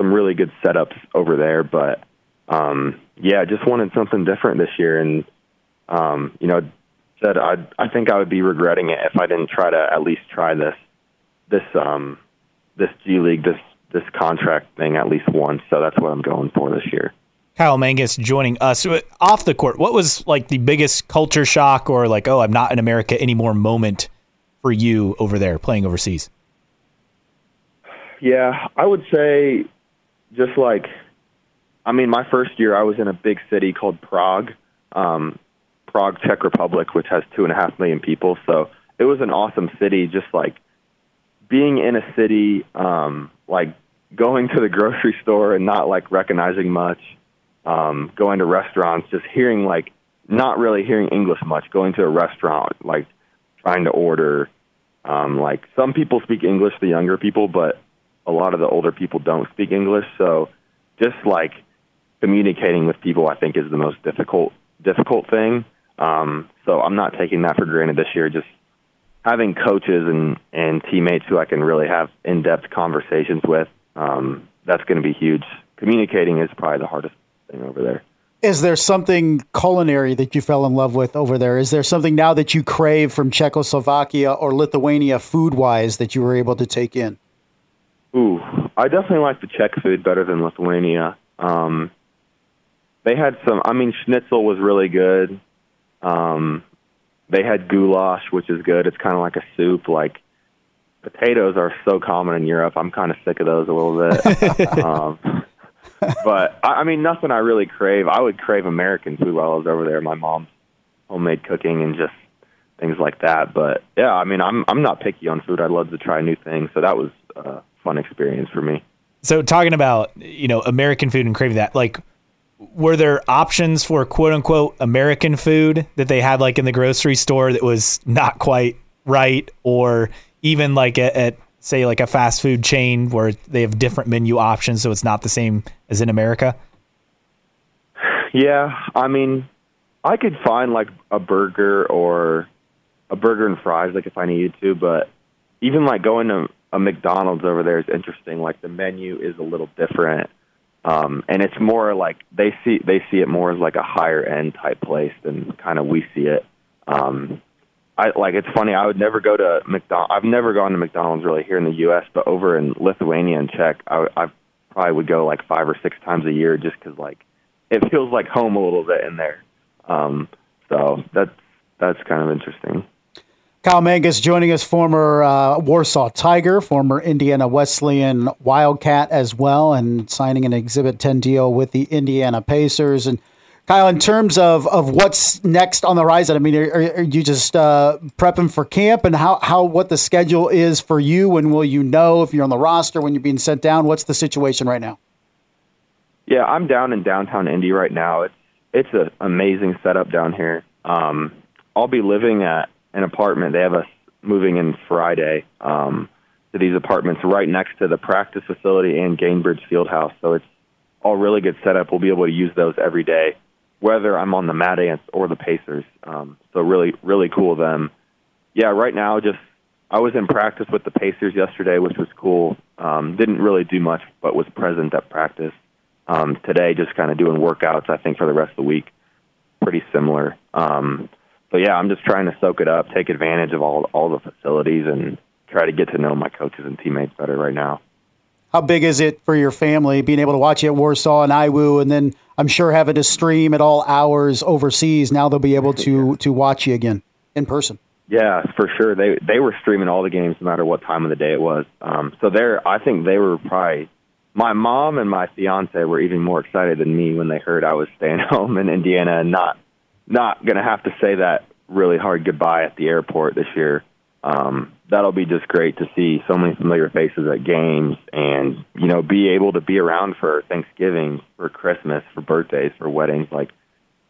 some really good setups over there. But um, yeah, just wanted something different this year, and um, you know, said I I think I would be regretting it if I didn't try to at least try this this um, this G League this this contract thing at least once. So that's what I'm going for this year. Kyle Mangas joining us off the court. What was like the biggest culture shock or like, oh, I'm not in America anymore moment for you over there playing overseas? Yeah, I would say just like, I mean, my first year I was in a big city called Prague, um, Prague, Czech Republic, which has two and a half million people. So it was an awesome city. Just like being in a city, um, like going to the grocery *laughs* store and not like recognizing much, um, going to restaurants, just hearing like not really hearing English much, going to a restaurant, like trying to order. Um, like some people speak English, the younger people, but a lot of the older people don't speak English, so just like communicating with people, I think is the most difficult difficult thing. Um, so I'm not taking that for granted this year. Just having coaches and and teammates who I can really have in depth conversations with. Um, that's going to be huge. Communicating is probably the hardest thing over there. Is there something culinary that you fell in love with over there? Is there something now that you crave from Czechoslovakia or Lithuania food wise that you were able to take in? Ooh, I definitely like the Czech food better than Lithuania. Um, they had some. I mean, schnitzel was really good. Um, they had goulash, which is good. It's kind of like a soup. Like potatoes are so common in Europe. I'm kind of sick of those a little bit. *laughs* um, but I, I mean, nothing I really crave. I would crave American food while I was over there. My mom's homemade cooking and just things like that. But yeah, I mean, I'm I'm not picky on food. I love to try new things. So that was uh, fun experience for me. So talking about you know American food and craving that, like, were there options for quote unquote American food that they had like in the grocery store that was not quite right, or even like at, at say like a fast food chain where they have different menu options, so it's not the same as in America? Yeah, I mean, I could find like a burger or a burger and fries, like if I needed to, but even like going to a McDonald's over there is interesting. Like the menu is a little different, um, and it's more like they see they see it more as like a higher end type place than kind of we see it. Um, I like it's funny. I would never go to McDonald. I've never gone to McDonald's really here in the U.S., but over in Lithuania and Czech, I, I probably would go like five or six times a year just because like it feels like home a little bit in there. Um, so that's that's kind of interesting. Kyle Mangas joining us, former uh, Warsaw Tiger, former Indiana Wesleyan Wildcat as well, and signing an Exhibit 10 deal with the Indiana Pacers. And Kyle, in terms of, of what's next on the horizon, I mean, are, are you just uh, prepping for camp and how, how what the schedule is for you? When will you know if you're on the roster, when you're being sent down? What's the situation right now? Yeah, I'm down in downtown Indy right now. It's it's an amazing setup down here. Um, I'll be living at an apartment. They have us moving in Friday um, to these apartments right next to the practice facility and Gainbridge Fieldhouse. So it's all really good setup. We'll be able to use those every day whether I'm on the Mad Ants or the Pacers. Um, so really, really cool of them. Yeah, right now, just I was in practice with the Pacers yesterday, which was cool. Um, didn't really do much, but was present at practice. Um, today, just kind of doing workouts. I think for the rest of the week, pretty similar. Um, so yeah, I'm just trying to soak it up, take advantage of all all the facilities, and try to get to know my coaches and teammates better right now. How big is it for your family being able to watch you at Warsaw and IWU, and then I'm sure having to stream at all hours overseas. Now they'll be able to to watch you again in person. Yeah, for sure. They they were streaming all the games, no matter what time of the day it was. Um, so they're, I think they were probably. My mom and my fiance were even more excited than me when they heard I was staying *laughs* home in Indiana and not not going to have to say that really hard goodbye at the airport this year um, that'll be just great to see so many familiar faces at games and you know be able to be around for Thanksgiving, for Christmas, for birthdays, for weddings. Like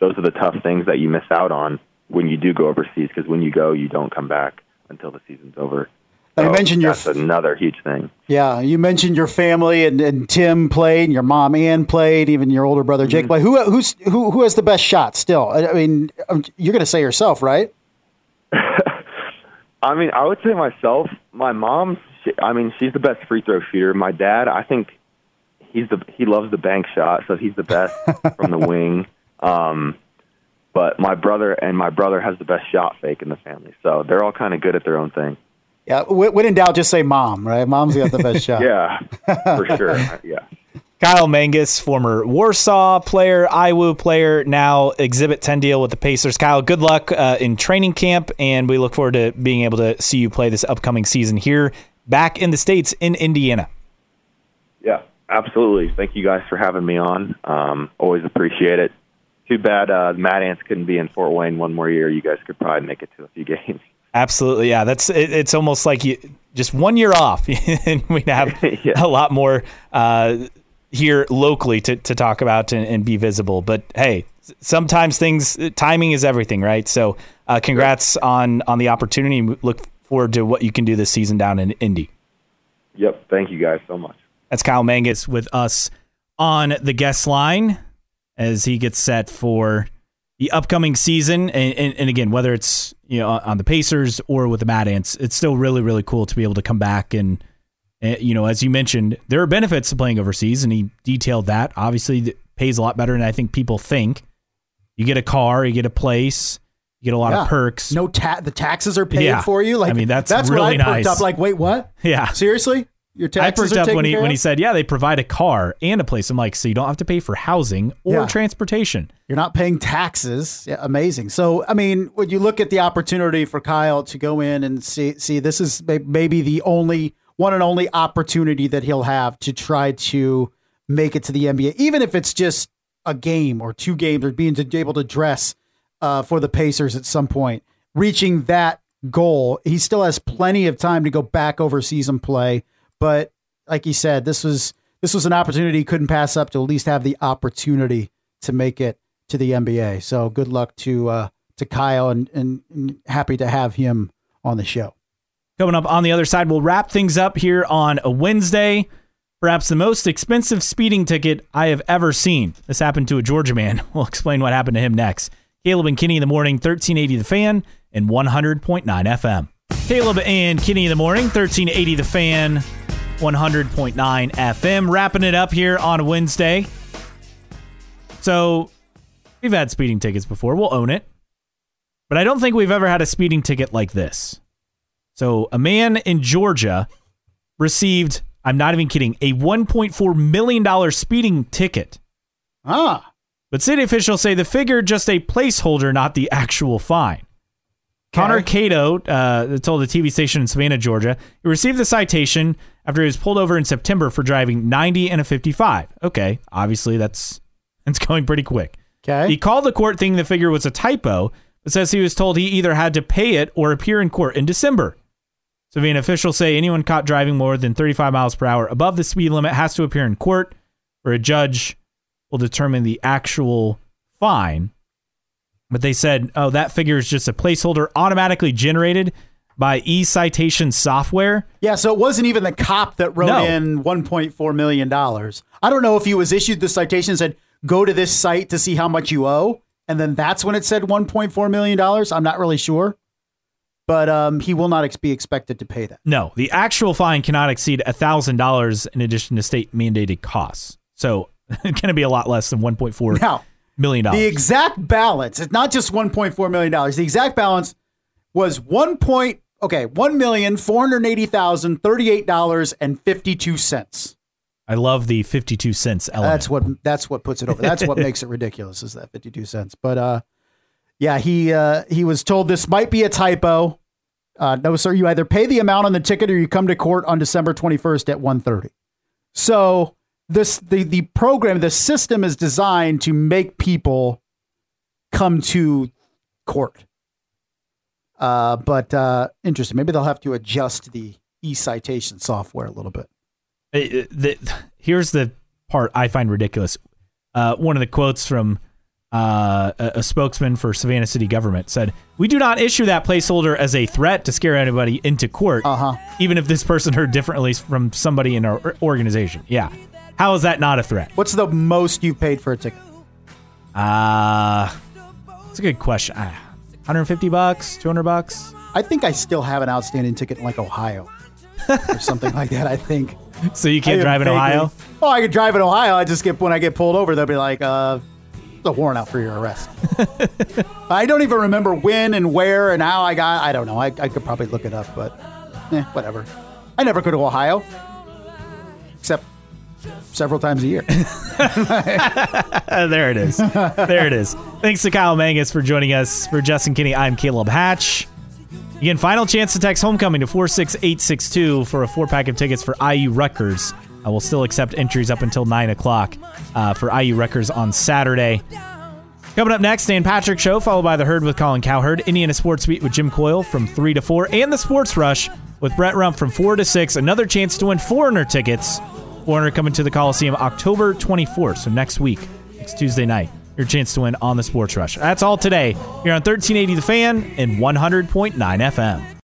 those are the tough things that you miss out on when you do go overseas because when you go, you don't come back until the season's over. So I mentioned that's your, another huge thing. Yeah, you mentioned your family and, and Tim played, and your mom Ann played, even your older brother Jake mm-hmm. played. Who who's who who has the best shot still? I mean, um, you're going to say yourself, right? *laughs* I mean, I would say myself. My mom. She, I mean, she's the best free throw shooter. My dad. I think he's the he loves the bank shot, so he's the best *laughs* from the wing. Um, but my brother and my brother has the best shot fake in the family, so they're all kind of good at their own thing. Yeah, when in doubt, just say mom. Right, mom's got the best *laughs* shot. yeah, for sure. Yeah. Kyle Mangas, former Warsaw player, IWU player, now Exhibit 10 deal with the Pacers. Kyle, good luck uh, in training camp, and we look forward to being able to see you play this upcoming season here back in the States in Indiana. Yeah, absolutely. Thank you guys for having me on. Um, always appreciate it. Too bad uh, Mad Ants couldn't be in Fort Wayne one more year. You guys could probably make it to a few *laughs* games. Absolutely, yeah. That's it, it's almost like you just one year off, *laughs* and we'd have *laughs* yeah. a lot more uh, here locally to, to talk about and, and, be visible. But hey, sometimes things timing is everything, right? So uh, congrats on on the opportunity. And look forward to what you can do this season down in Indy. Yep, thank you guys so much. That's Kyle Mangas with us on the guest line as he gets set for the upcoming season. And, and, and again, whether it's you know on the Pacers or with the Mad Ants, it's still really really cool to be able to come back and uh, you know, as you mentioned, there are benefits to playing overseas, and he detailed that. Obviously, it pays a lot better than I think people think. You get a car, you get a place, you get a lot yeah. of perks. No ta- the taxes are paid yeah. for you. Like I mean, that's, that's really what I nice. Up like, wait, what? *laughs* Yeah, seriously. Your taxes I perked up when he when he said, "Yeah, they provide a car and a place." I'm like, so you don't have to pay for housing or yeah. transportation. You're not paying taxes. Yeah, amazing. So, I mean, when you look at the opportunity for Kyle to go in and see, see, this is maybe the only one and only opportunity that he'll have to try to make it to the NBA, even if it's just a game or two games or being able to dress uh, for the Pacers at some point. Reaching that goal, he still has plenty of time to go back overseas and play. But like he said, this was this was an opportunity he couldn't pass up to at least have the opportunity to make it to the NBA. So good luck to uh, to Kyle and, and, and happy to have him on the show. Coming up on the other side, we'll wrap things up here on a Wednesday. Perhaps the most expensive speeding ticket I have ever seen. This happened to a Georgia man. *laughs* We'll explain what happened to him next. Caleb and Kinney in the morning, 1380 The Fan and 100.9 FM. Caleb and Kinney in the morning, 1380 The Fan, 100.9 FM. Wrapping it up here on Wednesday. So, we've had speeding tickets before. We'll own it. But I don't think we've ever had a speeding ticket like this. So, a man in Georgia received, I'm not even kidding, a $1.4 million speeding ticket. Ah. But city officials say the figure just a placeholder, not the actual fine. Okay. Connor Cato uh, told the TV station in Savannah, Georgia, he received the citation after he was pulled over in September for driving 90 and a 55. Okay, obviously that's *laughs* that's going pretty quick. Okay. He called the court thinking the figure was a typo, but says he was told he either had to pay it or appear in court in December. So, Savannah officials say anyone caught driving more than 35 miles per hour above the speed limit has to appear in court, where a judge will determine the actual fine. But they said, oh, that figure is just a placeholder automatically generated by e citation software. Yeah, so it wasn't even the cop that wrote No. in $1.4 million. I don't know if he was issued the citation and said, go to this site to see how much you owe. And then that's when it said $1.4 million. I'm not really sure. But um, he will not ex- be expected to pay that. No, the actual fine cannot exceed $1,000 in addition to state mandated costs. So *laughs* it's going to be a lot less than $1.4 Now, million. the exact balance, it's not just $1.4 million. The exact balance was 1. Point, okay, $1,480,038.52. I love the 52 cents element. That's what that's what puts it over. That's what *laughs* makes it ridiculous is that 52 cents. But uh yeah, he uh he was told this might be a typo. Uh no sir, you either pay the amount on the ticket or you come to court on December 21st at 1:30. So this the the program, the system is designed to make people come to court. Uh but uh interesting. Maybe they'll have to adjust the e-citation software a little bit. It- it- the, here's the part I find ridiculous. Uh, one of the quotes from uh, a, a spokesman for Savannah City government said, "We do not issue that placeholder as a threat to scare anybody into court, Uh-huh. even if this person heard differently from somebody in our organization." Yeah, how is that not a threat? What's the most you paid for a ticket? Uh it's a good question. Uh, 150 bucks, 200 bucks. I think I still have an outstanding ticket in like Ohio or *laughs* something like that. I think. So you can't drive in vaguely- Ohio. Oh, I could drive in Ohio. I just get when I get pulled over, they'll be like, uh, "The warrant out for your arrest." *laughs* I don't even remember when and where and how I got. I don't know. I, I could probably look it up, but eh, whatever. I never go to Ohio, except several times a year. *laughs* *laughs* There it is. there it is. Thanks to Kyle Mangas for joining us. For Justin Kinney, I'm Caleb Hatch. Again, final chance to text homecoming to 46862 for a four pack of tickets for IU Rutgers. I will still accept entries up until 9 o'clock uh, for IU Rutgers on Saturday. Coming up next, Dan Patrick Show, followed by The Herd with Colin Cowherd, Indiana Sports Beat with Jim Coyle from 3 to 4, and The Sports Rush with Brett Rump from 4 to 6. Another chance to win Foreigner tickets. Foreigner coming to the Coliseum October 24th, so next week, It's Tuesday night. Your chance to win on The Sports Rush. That's all today You're on 1380 The Fan and 100.9 FM.